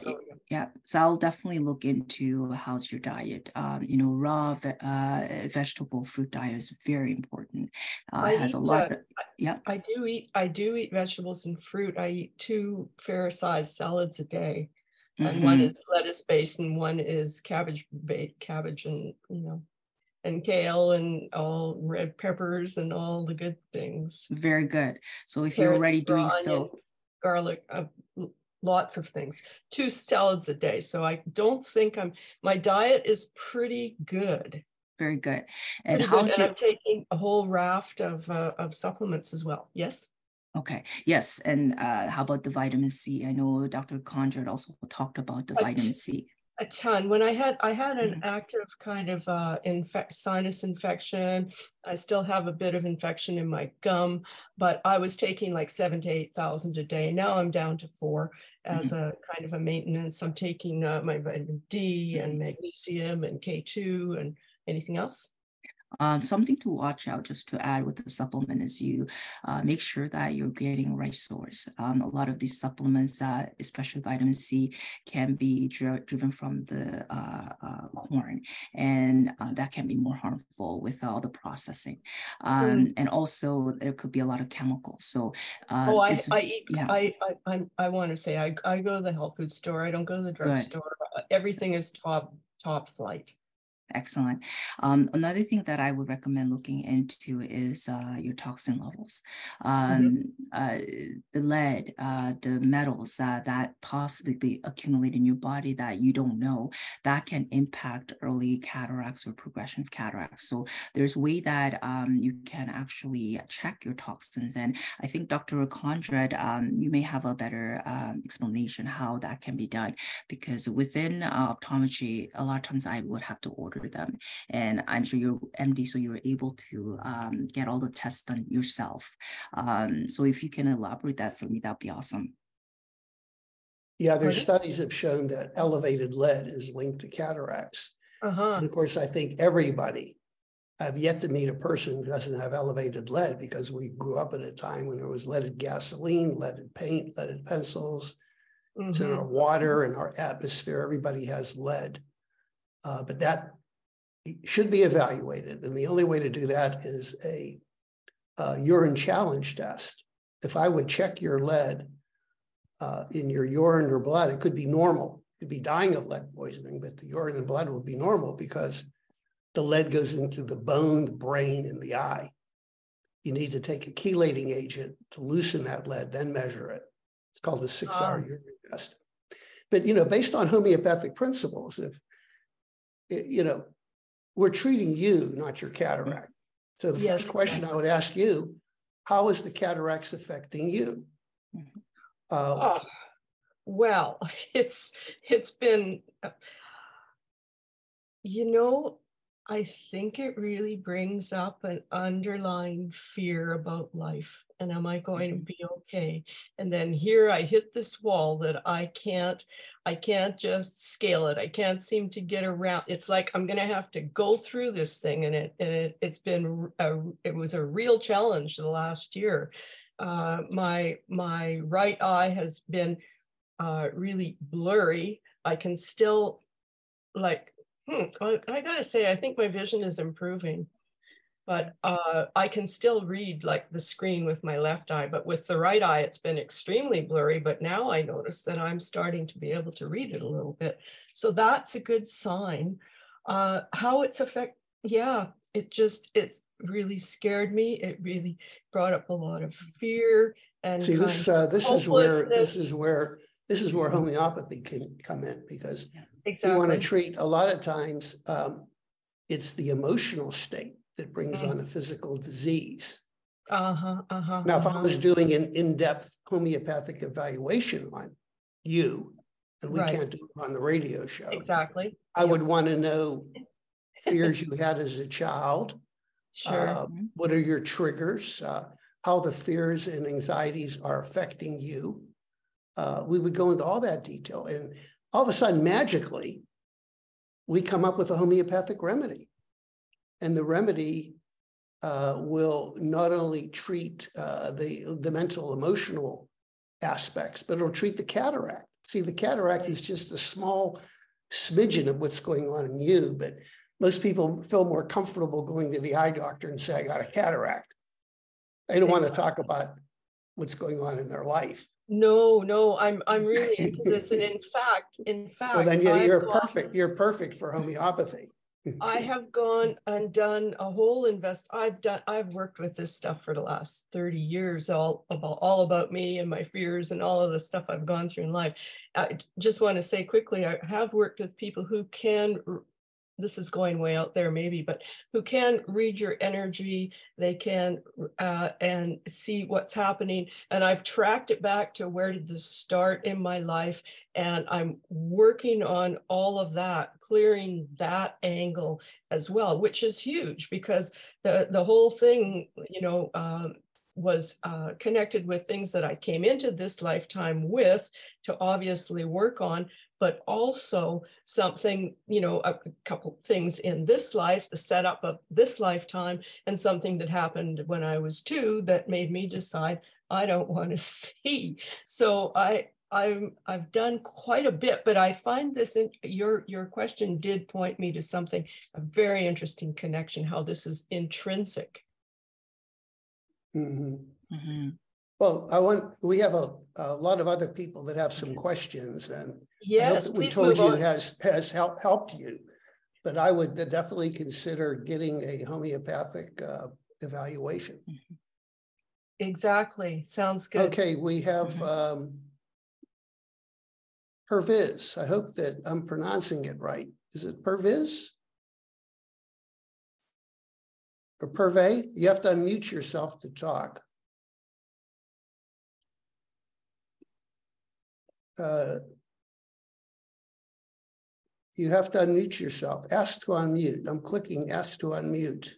yeah. so I'll definitely look into how's your diet. Um, you know, raw ve- uh, vegetable fruit diet is very important. Uh, it has a lot. Of, yeah, I do eat. I do eat vegetables and fruit. I eat two fair sized salads a day, and mm-hmm. one is lettuce based, and one is cabbage cabbage and you know and kale and all red peppers and all the good things. Very good. So if Carrots, you're already doing so, garlic, uh, lots of things, two salads a day. So I don't think I'm, my diet is pretty good. Very good. And, how and I'm taking a whole raft of, uh, of supplements as well. Yes. Okay. Yes. And uh, how about the vitamin C? I know Dr. Kondrot also talked about the vitamin C a ton. When i had i had an mm-hmm. active kind of uh infect sinus infection. I still have a bit of infection in my gum but i was taking like seven to eight thousand a day. Now i'm down to four as mm-hmm. a kind of a maintenance. I'm taking uh, my vitamin d and magnesium and k2 and anything else um, something to watch out just to add with the supplement is you uh, make sure that you're getting right source. Um, a lot of these supplements, uh, especially vitamin C, can be dri- driven from the uh, uh corn, and uh, that can be more harmful with all the processing. Um, mm. And also, there could be a lot of chemicals. So, uh, oh, I, I, eat, yeah. I, I, I, I want to say I, I go to the health food store. I don't go to the drugstore. Everything is top top flight. Excellent. Um, another thing that I would recommend looking into is uh, your toxin levels. Um, mm-hmm. uh, the lead, uh, the metals uh, that possibly accumulate in your body that you don't know, that can impact early cataracts or progression of cataracts. So there's a way that um, you can actually check your toxins. And I think Dr. Kondrot, um, you may have a better um, explanation how that can be done because within uh, optometry, a lot of times I would have to order them. And I'm sure you're MD, so you were able to um, get all the tests done yourself. Um, so if you can elaborate that for me, that'd be awesome. Yeah, there's studies have shown that elevated lead is linked to cataracts. Uh-huh. And of course, I think everybody, I've yet to meet a person who doesn't have elevated lead because we grew up at a time when there was leaded gasoline, leaded paint, leaded pencils. Mm-hmm. It's in our mm-hmm. water and our atmosphere. Everybody has lead. Uh, but that should be evaluated. And the only way to do that is a, urine challenge test. If I would check your lead uh, in your urine or blood, it could be normal. You could be dying of lead poisoning, but the urine and blood would be normal because the lead goes into the bone, the brain, and the eye. You need to take a chelating agent to loosen that lead, then measure it. It's called a six-hour oh. urine test. But you know, based on homeopathic principles, if you know, we're treating you, not your cataract. So the yes, first question I would ask you, how is the cataracts affecting you? Mm-hmm. Uh, oh, well, it's it's been, you know, I think it really brings up an underlying fear about life and am I going to mm-hmm. be okay? And then here I hit this wall that I can't, I can't just scale it. I can't seem to get around. It's like I'm going to have to go through this thing, and it and it, it's been a, it was a real challenge the last year. Uh, my my right eye has been uh, really blurry. I can still like hmm, I, I gotta say, I think my vision is improving but uh, I can still read like the screen with my left eye, but with the right eye, it's been extremely blurry. But now I notice that I'm starting to be able to read it a little bit. So that's a good sign. Uh, how it's affect, yeah, it just, it really scared me. It really brought up a lot of fear and see this. Uh, this is where this is where this is where homeopathy can come in because exactly. you want to treat a lot of times. Um, it's the emotional state that brings on a physical disease. Uh-huh, uh-huh, now, if uh-huh. I was doing an in-depth homeopathic evaluation on you, and we right. can't do it on the radio show. Exactly. I yep. would want to know fears you had as a child. Sure. Uh, mm-hmm. what are your triggers? Uh, how the fears and anxieties are affecting you. Uh, we would go into all that detail. And all of a sudden, magically, we come up with a homeopathic remedy. And the remedy uh, will not only treat uh, the, the mental emotional aspects, but it'll treat the cataract. See, the cataract is just a small smidgen of what's going on in you, but most people feel more comfortable going to the eye doctor and say, I got a cataract. They don't want to talk about what's going on in their life. No, no, I'm I'm really into this, and in fact, in fact, well, then you're, you're perfect. You're perfect for homeopathy. I have gone and done a whole invest. I've done. I've worked with this stuff for the last thirty years, all about all about me and my fears and all of the stuff I've gone through in life. I just want to say quickly, I have worked with people who can this is going way out there maybe, but who can read your energy, they can uh, and see what's happening. And I've tracked it back to where did this start in my life, and I'm working on all of that, clearing that angle as well, which is huge because the the whole thing, you know. Um, was uh, connected with things that I came into this lifetime with to obviously work on, but also something, you know, a couple things in this life, the setup of this lifetime, and something that happened when I was two that made me decide I don't want to see. So I I'm I've done quite a bit, but I find this in your your question did point me to something a very interesting connection. How this is intrinsic. Mm-hmm. Mm-hmm. Well, I want we have a, a lot of other people that have some questions, and yes, we told you on. has has help, helped you. but I would definitely consider getting a homeopathic uh, evaluation. Exactly. Sounds good. Okay, we have um, Perviz. I hope that I'm pronouncing it right. Is it Perviz? Or Perve? You have to unmute yourself to talk. Uh, you have to unmute yourself. Ask to unmute. I'm clicking ask to unmute.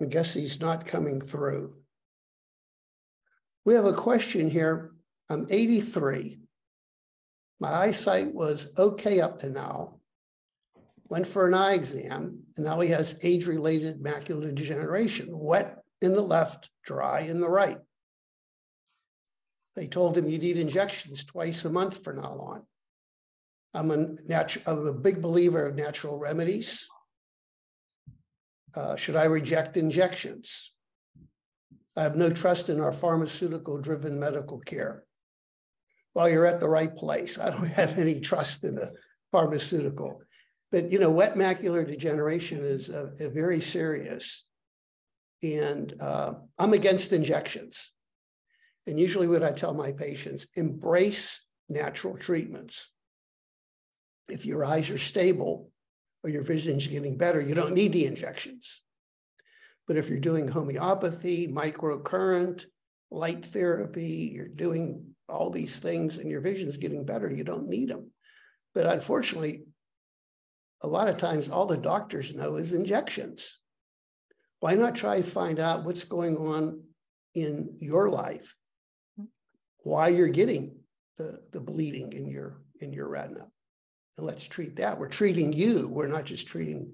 I guess he's not coming through. We have a question here. I'm 83. My eyesight was okay up to now. Went for an eye exam, and now he has age related macular degeneration, wet in the left, dry in the right. They told him you need injections twice a month from now on. I'm a, natu- I'm a big believer of natural remedies. Uh, should I reject injections? I have no trust in our pharmaceutical driven medical care. Well, you're at the right place. I don't have any trust in the pharmaceutical. But, you know, wet macular degeneration is a, a very serious. And uh, I'm against injections. And usually, what I tell my patients embrace natural treatments. If your eyes are stable, or your vision is getting better, you don't need the injections. But if you're doing homeopathy, microcurrent, light therapy, you're doing all these things and your vision's getting better, you don't need them. But unfortunately, a lot of times all the doctors know is injections. Why not try to find out what's going on in your life, why you're getting the, the bleeding in your in your retina? and let's treat that. We're treating you. We're not just treating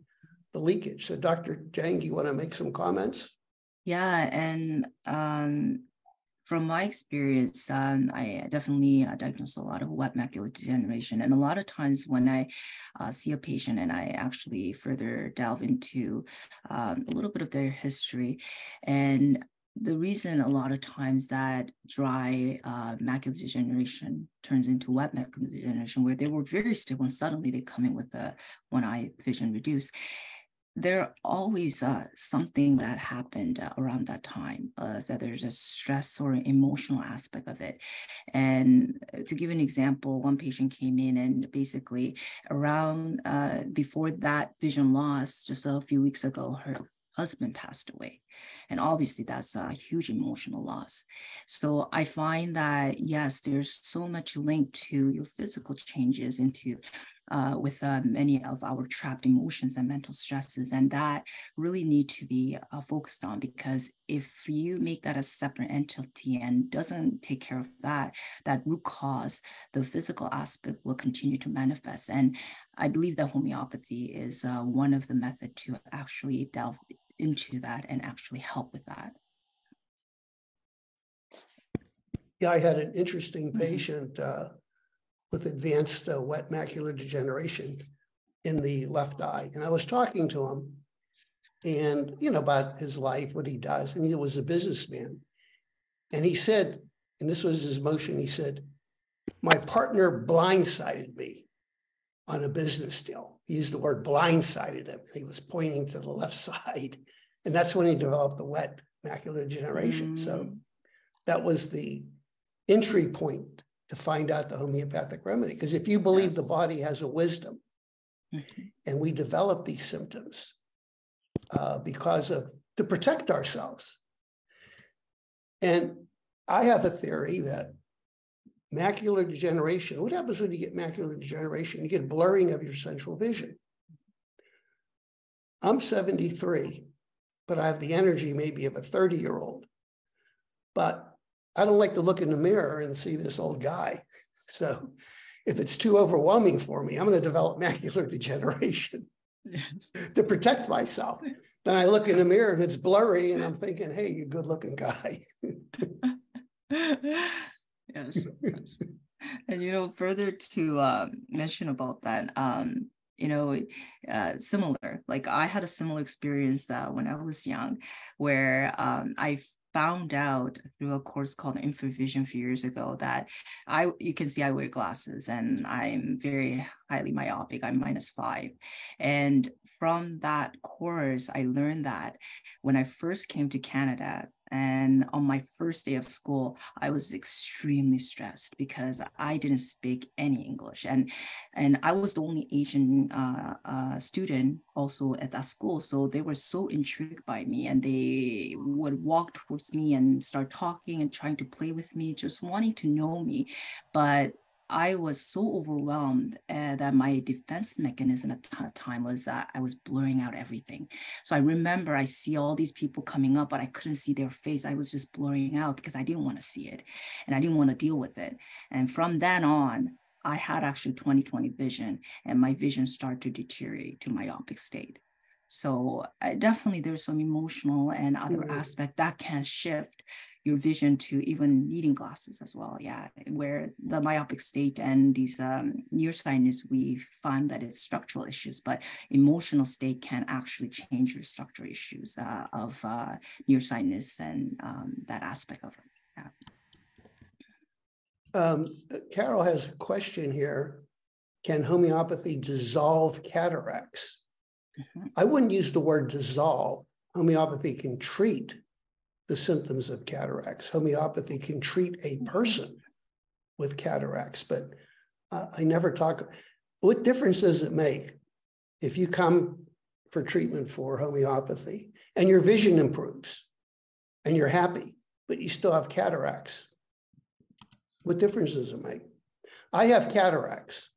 the leakage. So, Dr. Jang, you want to make some comments? Yeah, and um, from my experience, um, I definitely uh, diagnose a lot of wet macular degeneration. And a lot of times when I uh, see a patient and I actually further delve into um, a little bit of their history, and the reason a lot of times that dry uh, macular degeneration turns into wet macular degeneration, where they were very stable and suddenly they come in with a one eye vision reduced, there always uh, something that happened uh, around that time uh, that there's a stress or emotional aspect of it and uh, to give an example one patient came in and basically around uh, before that vision loss just a few weeks ago her husband passed away. And obviously, that's a huge emotional loss. So I find that, yes, there's so much linked to your physical changes into uh, with uh, many of our trapped emotions and mental stresses. And that really need to be uh, focused on because if you make that a separate entity and doesn't take care of that, that root cause, the physical aspect will continue to manifest. And I believe that homeopathy is uh, one of the method to actually delve into that and actually help with that. Yeah, I had an interesting mm-hmm. patient uh, with advanced uh, wet macular degeneration in the left eye. And I was talking to him and, you know, about his life, what he does. And he was a businessman. And he said, and this was his motion, he said, my partner blindsided me on a business deal he used the word blindsided him. He was pointing to the left side. And that's when he developed the wet macular degeneration. Mm. So that was the entry point to find out the homeopathic remedy. Because if you believe yes. the body has a wisdom mm-hmm. and we develop these symptoms uh, because of to protect ourselves. And I have a theory that macular degeneration. What happens when you get macular degeneration? You get blurring of your central vision. I'm 73, but I have the energy maybe of a 30 year old. But I don't like to look in the mirror and see this old guy. So if it's too overwhelming for me, I'm going to develop macular degeneration yes. to protect myself. Then I look in the mirror and it's blurry, and I'm thinking, hey, you good looking guy. Yes, and you know further to um, mention about that um, you know uh, similar like i had a similar experience uh, when i was young where um, i found out through a course called Infravision a few years ago that I you can see I wear glasses and I'm very highly myopic. I'm minus five. And from that course, I learned that when I first came to Canada, and on my first day of school, I was extremely stressed because I didn't speak any English, and and I was the only Asian uh, uh, student also at that school. So they were so intrigued by me, and they would walk towards me and start talking and trying to play with me, just wanting to know me. But I was so overwhelmed uh, that my defense mechanism at the time was that I was blurring out everything. So I remember I see all these people coming up, but I couldn't see their face. I was just blurring out because I didn't want to see it and I didn't want to deal with it. And from then on, I had actually 20/20 vision and my vision started to deteriorate to myopic state. So uh, definitely there's some emotional and other mm-hmm. aspect that can shift your vision to even needing glasses as well. Yeah, where the myopic state and these um, nearsightedness, we find that it's structural issues, but emotional state can actually change your structural issues uh, of uh, nearsightedness and um, that aspect of it. Yeah. Um, Carol has a question here. Can homeopathy dissolve cataracts? Mm-hmm. I wouldn't use the word dissolve. Homeopathy can treat the symptoms of cataracts. Homeopathy can treat a mm-hmm. person with cataracts, but uh, I never talk. What difference does it make if you come for treatment for homeopathy and your vision improves and you're happy, but you still have cataracts? What difference does it make? I have cataracts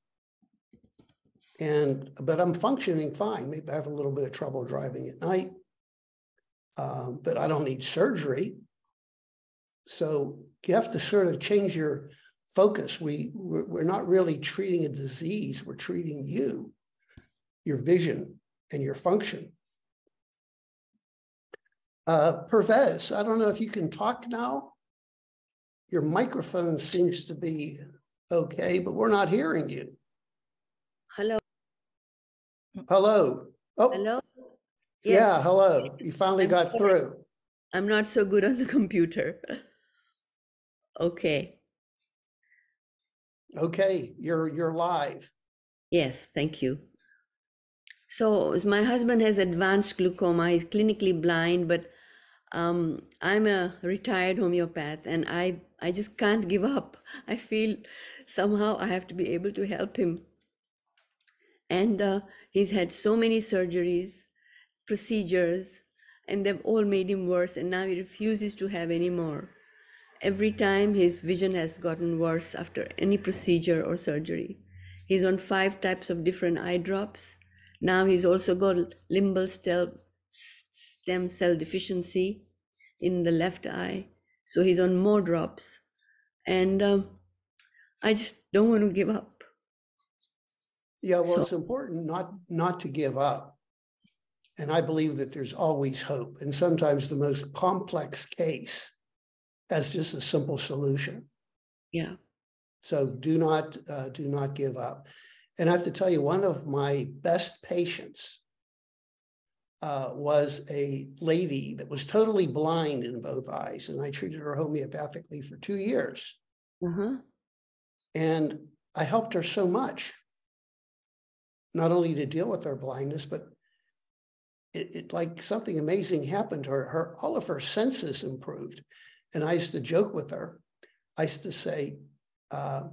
and but I'm functioning fine. Maybe I have a little bit of trouble driving at night, um, but I don't need surgery. So you have to sort of change your focus. We we're not really treating a disease; we're treating you, your vision, and your function. Uh, Pervez, I don't know if you can talk now. Your microphone seems to be okay, but we're not hearing you. Hello. Oh. Hello. Yes. Yeah, hello. You finally I'm got sorry. through. I'm not so good on the computer. okay. Okay, you're you're live. Yes, thank you. So my husband has advanced glaucoma. He's clinically blind, but um, I'm a retired homeopath, and I I just can't give up. I feel somehow I have to be able to help him and uh, he's had so many surgeries, procedures, and they've all made him worse. And now he refuses to have any more. Every time his vision has gotten worse after any procedure or surgery. He's on five types of different eye drops. Now he's also got limbal stem cell deficiency in the left eye. So he's on more drops. And um, I just don't want to give up. Yeah, well, so, it's important not not to give up. And I believe that there's always hope. And sometimes the most complex case has just a simple solution. Yeah. So do not uh, do not give up. And I have to tell you, one of my best patients uh, was a lady that was totally blind in both eyes, and I treated her homeopathically for two years. Uh-huh. And I helped her so much not only to deal with her blindness, but it, it, like something amazing happened to her. Her all of her senses improved, and I used to joke with her. I used to say, uh,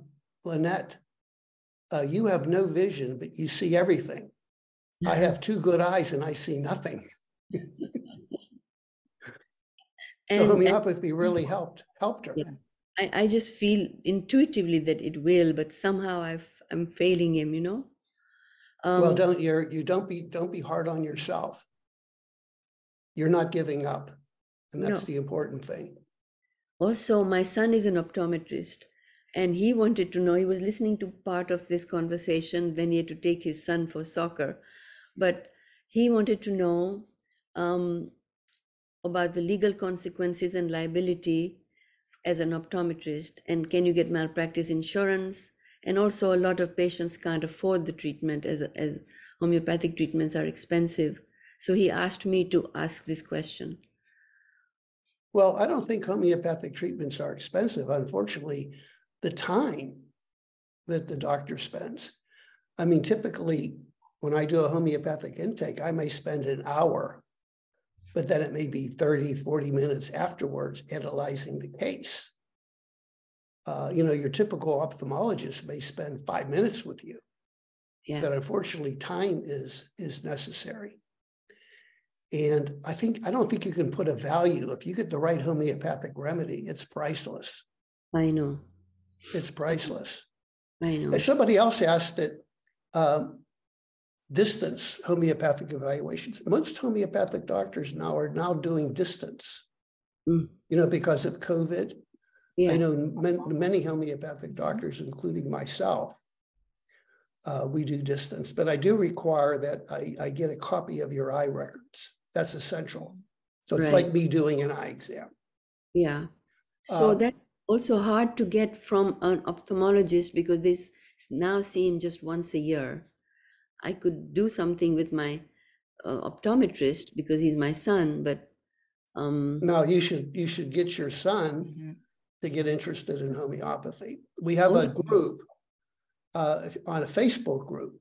"Lynette, uh, you have no vision, but you see everything. I have two good eyes, and I see nothing." so homeopathy really helped helped her. Yeah. I, I just feel intuitively that it will, but somehow I've, I'm failing him. You know. Um, well, don't you you don't be don't be hard on yourself. You're not giving up, and that's no. the important thing. Also, my son is an optometrist, and he wanted to know. He was listening to part of this conversation. Then he had to take his son for soccer, but he wanted to know um, about the legal consequences and liability as an optometrist, and can you get malpractice insurance? And also a lot of patients can't afford the treatment as, as homeopathic treatments are expensive so he asked me to ask this question Well, I don't think homeopathic treatments are expensive. Unfortunately, the time that the doctor spends. I mean, typically, when I do a homeopathic intake, I may spend an hour, but then it may be 30, 40 minutes afterwards analyzing the case. Uh, you know, your typical ophthalmologist may spend five minutes with you. Yeah. That unfortunately time is is necessary. And I think I don't think you can put a value if you get the right homeopathic remedy, it's priceless. I know. It's priceless. I know. And somebody else asked that um, distance homeopathic evaluations. Most homeopathic doctors now are now doing distance. Mm. You know, because of COVID. Yeah. I know many, many homeopathic doctors, including myself, uh, we do distance, but I do require that I, I get a copy of your eye records. That's essential. So it's Right. like me doing an eye exam. Yeah. So Uh, that's also hard to get from an ophthalmologist because they now see him just once a year. I could do something with my uh, optometrist because he's my son, but um, Now you should you should get your son Mhm. To get interested in homeopathy. We have a Oh. group uh, on a Facebook group.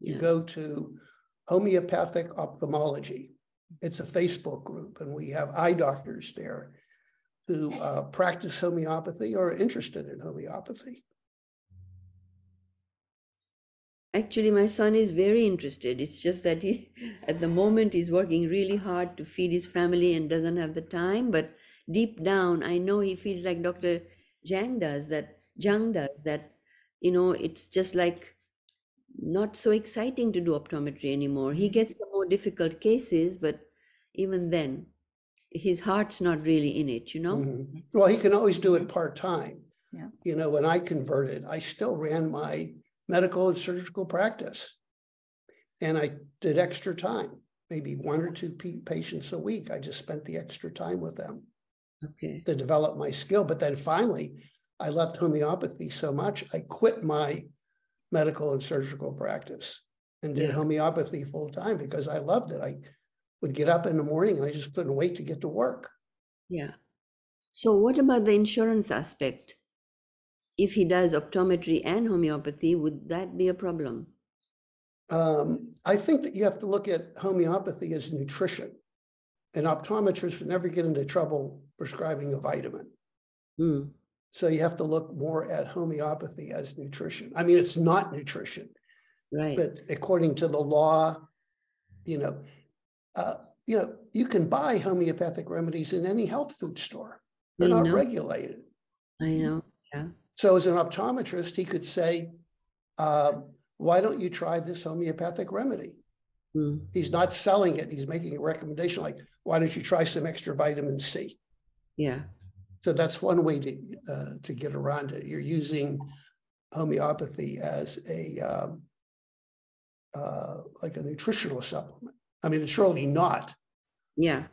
You Yeah. go to homeopathic ophthalmology. It's a Facebook group, and we have eye doctors there who uh, practice homeopathy or are interested in homeopathy. actually, my son is very interested. It's just that he, at the moment, he's working really hard to feed his family and doesn't have the time. But deep down, I know he feels like Dr. Jang does that. Jang does that. You know, it's just like not so exciting to do optometry anymore. He gets the more difficult cases, but even then, his heart's not really in it. You know. Mhm. Well, he can always do it part-time. Yeah. You know, when I converted, I still ran my medical and surgical practice. And I did extra time, maybe one or two pa- patients a week. I just spent the extra time with them Okay. to develop my skill. But then finally, I left homeopathy so much, I quit my medical and surgical practice and did Yeah. homeopathy full time because I loved it. I would get up in the morning and I just couldn't wait to get to work. Yeah. So, what about the insurance aspect? If he does optometry and homeopathy, would that be a problem? Um, I think that you have to look at homeopathy as nutrition. An optometrist would never get into trouble prescribing a vitamin. Hmm. So you have to look more at homeopathy as nutrition. I mean, it's not nutrition, Right. but according to the law, you know, uh, you know, you can buy homeopathic remedies in any health food store. They're I not know. regulated. I know. Yeah. So as an optometrist, he could say, um, why don't you try this homeopathic remedy? Hmm. He's not selling it. He's making a recommendation like, why don't you try some extra vitamin C? Yeah. So that's one way to uh, to get around it. You're using homeopathy as a um, uh, like a nutritional supplement. I mean, it's really not. Yeah.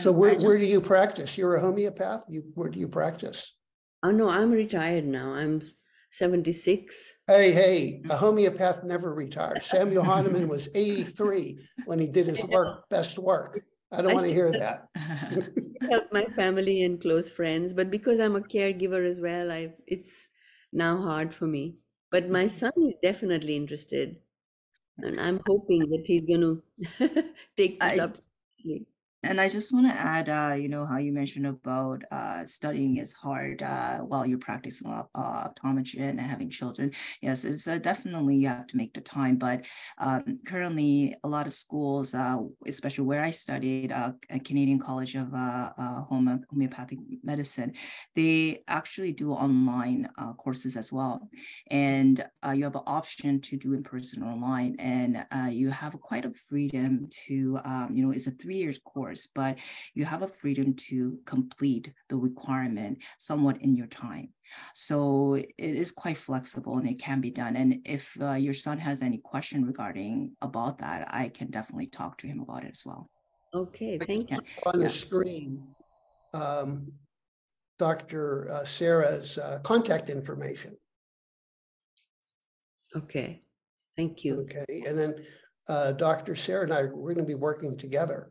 So where I where do you practice? You're a homeopath. You where do you practice? Oh, no, I'm retired now. I'm 76. Hey, hey, a homeopath never retires. Samuel Hahnemann was 83 when he did his work, best work. I don't I want to hear that. help my family and close friends but because i'm a caregiver as well i it's now hard for me but my mm-hmm. son is definitely interested and i'm hoping that he's going to take this I- up seriously. And I just want to add, uh, you know, how you mentioned about uh, studying is hard uh, while you're practicing op- uh, optometry and having children. Yes, it's uh, definitely you have to make the time. But um, currently, a lot of schools, uh, especially where I studied, Canadian College of Home- Homeopathic Medicine, they actually do online courses as well. And you have an option to do in person or online. And you have quite a freedom to, um, you know, it's a three years course, but you have a freedom to complete the requirement somewhat in your time. So it is quite flexible and it can be done. And if uh, your son has any question regarding about that, I can definitely talk to him about it as well. okay thank you On the Yeah. screen, um, Dr. uh, Sarah's uh, contact information. okay thank you Okay, and then uh, Dr. Sarah and I, we're going to be working together.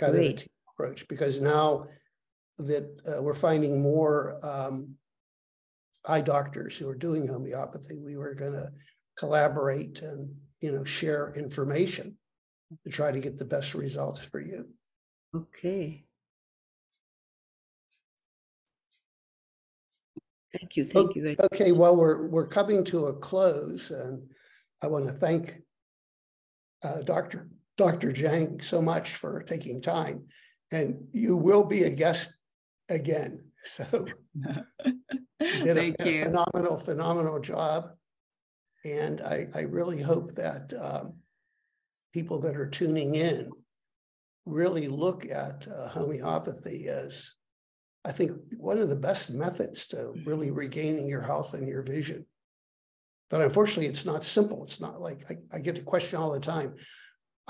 Kind of a Great. team approach because now that uh, we're finding more um, eye doctors who are doing homeopathy, we were going to collaborate and you know share information to try to get the best results for you. Okay. Thank you, thank you very Okay, well, we're we're coming to a close, and I want to thank uh, Dr. Dr. Jang so much for taking time, and you will be a guest again. So you did a Thank phen- you. phenomenal, phenomenal job, and I I really hope that um, people that are tuning in really look at uh, homeopathy as I think one of the best methods to really regaining your health and your vision. But unfortunately, it's not simple. It's not like I, I get the question all the time.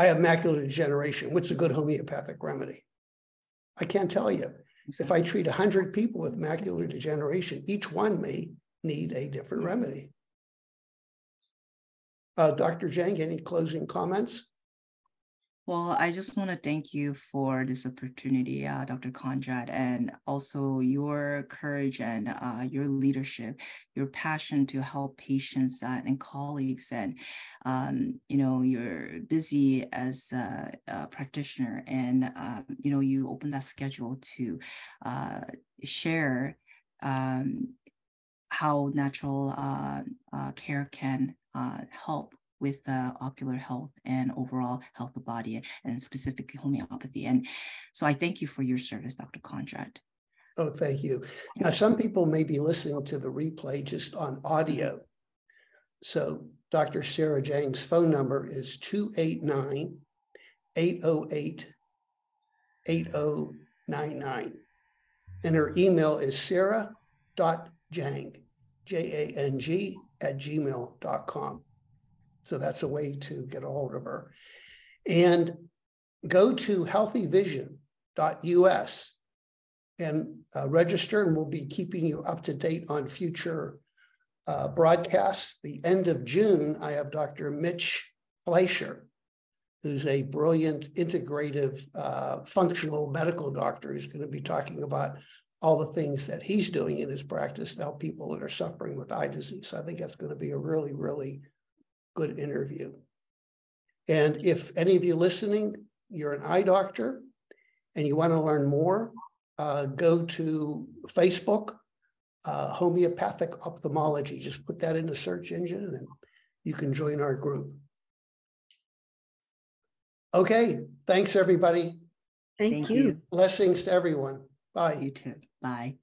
I have macular degeneration. What's a good homeopathic remedy? I can't tell you. If I treat 100 people with macular degeneration, each one may need a different remedy. Uh, Dr. Jang, any closing comments? Well, I just want to thank you for this opportunity, uh, Dr. Kondrot, and also your courage and uh, your leadership, your passion to help patients uh, and colleagues. And, um, you know, you're busy as a, a practitioner and, um, you know, you open that schedule to uh, share um, how natural uh, uh, care can help with uh, ocular health and overall health of body and specifically homeopathy. And so I thank you for your service, Dr. Kondrot. Oh, thank you. Now, some people may be listening to the replay just on audio. So Dr. Sarah Jang's phone number is 289 808 8099. And her email is sarah.jang, J A N G, at gmail.com. So that's a way to get a hold of her. And go to healthyvision.us and uh, register, and we'll be keeping you up to date on future uh, broadcasts. The end of June, I have Dr. Mitch Fleisher, who's a brilliant integrative uh, functional medical doctor who's going to be talking about all the things that he's doing in his practice to help people that are suffering with eye disease. I think that's going to be a really, really good interview. And if any of you listening, you're an eye doctor and you want to learn more, uh, go to Facebook, uh, homeopathic ophthalmology. Just put that in the search engine and you can join our group. Okay, thanks everybody. Thank, Thank you. you. Blessings to everyone. Bye. You too. Bye.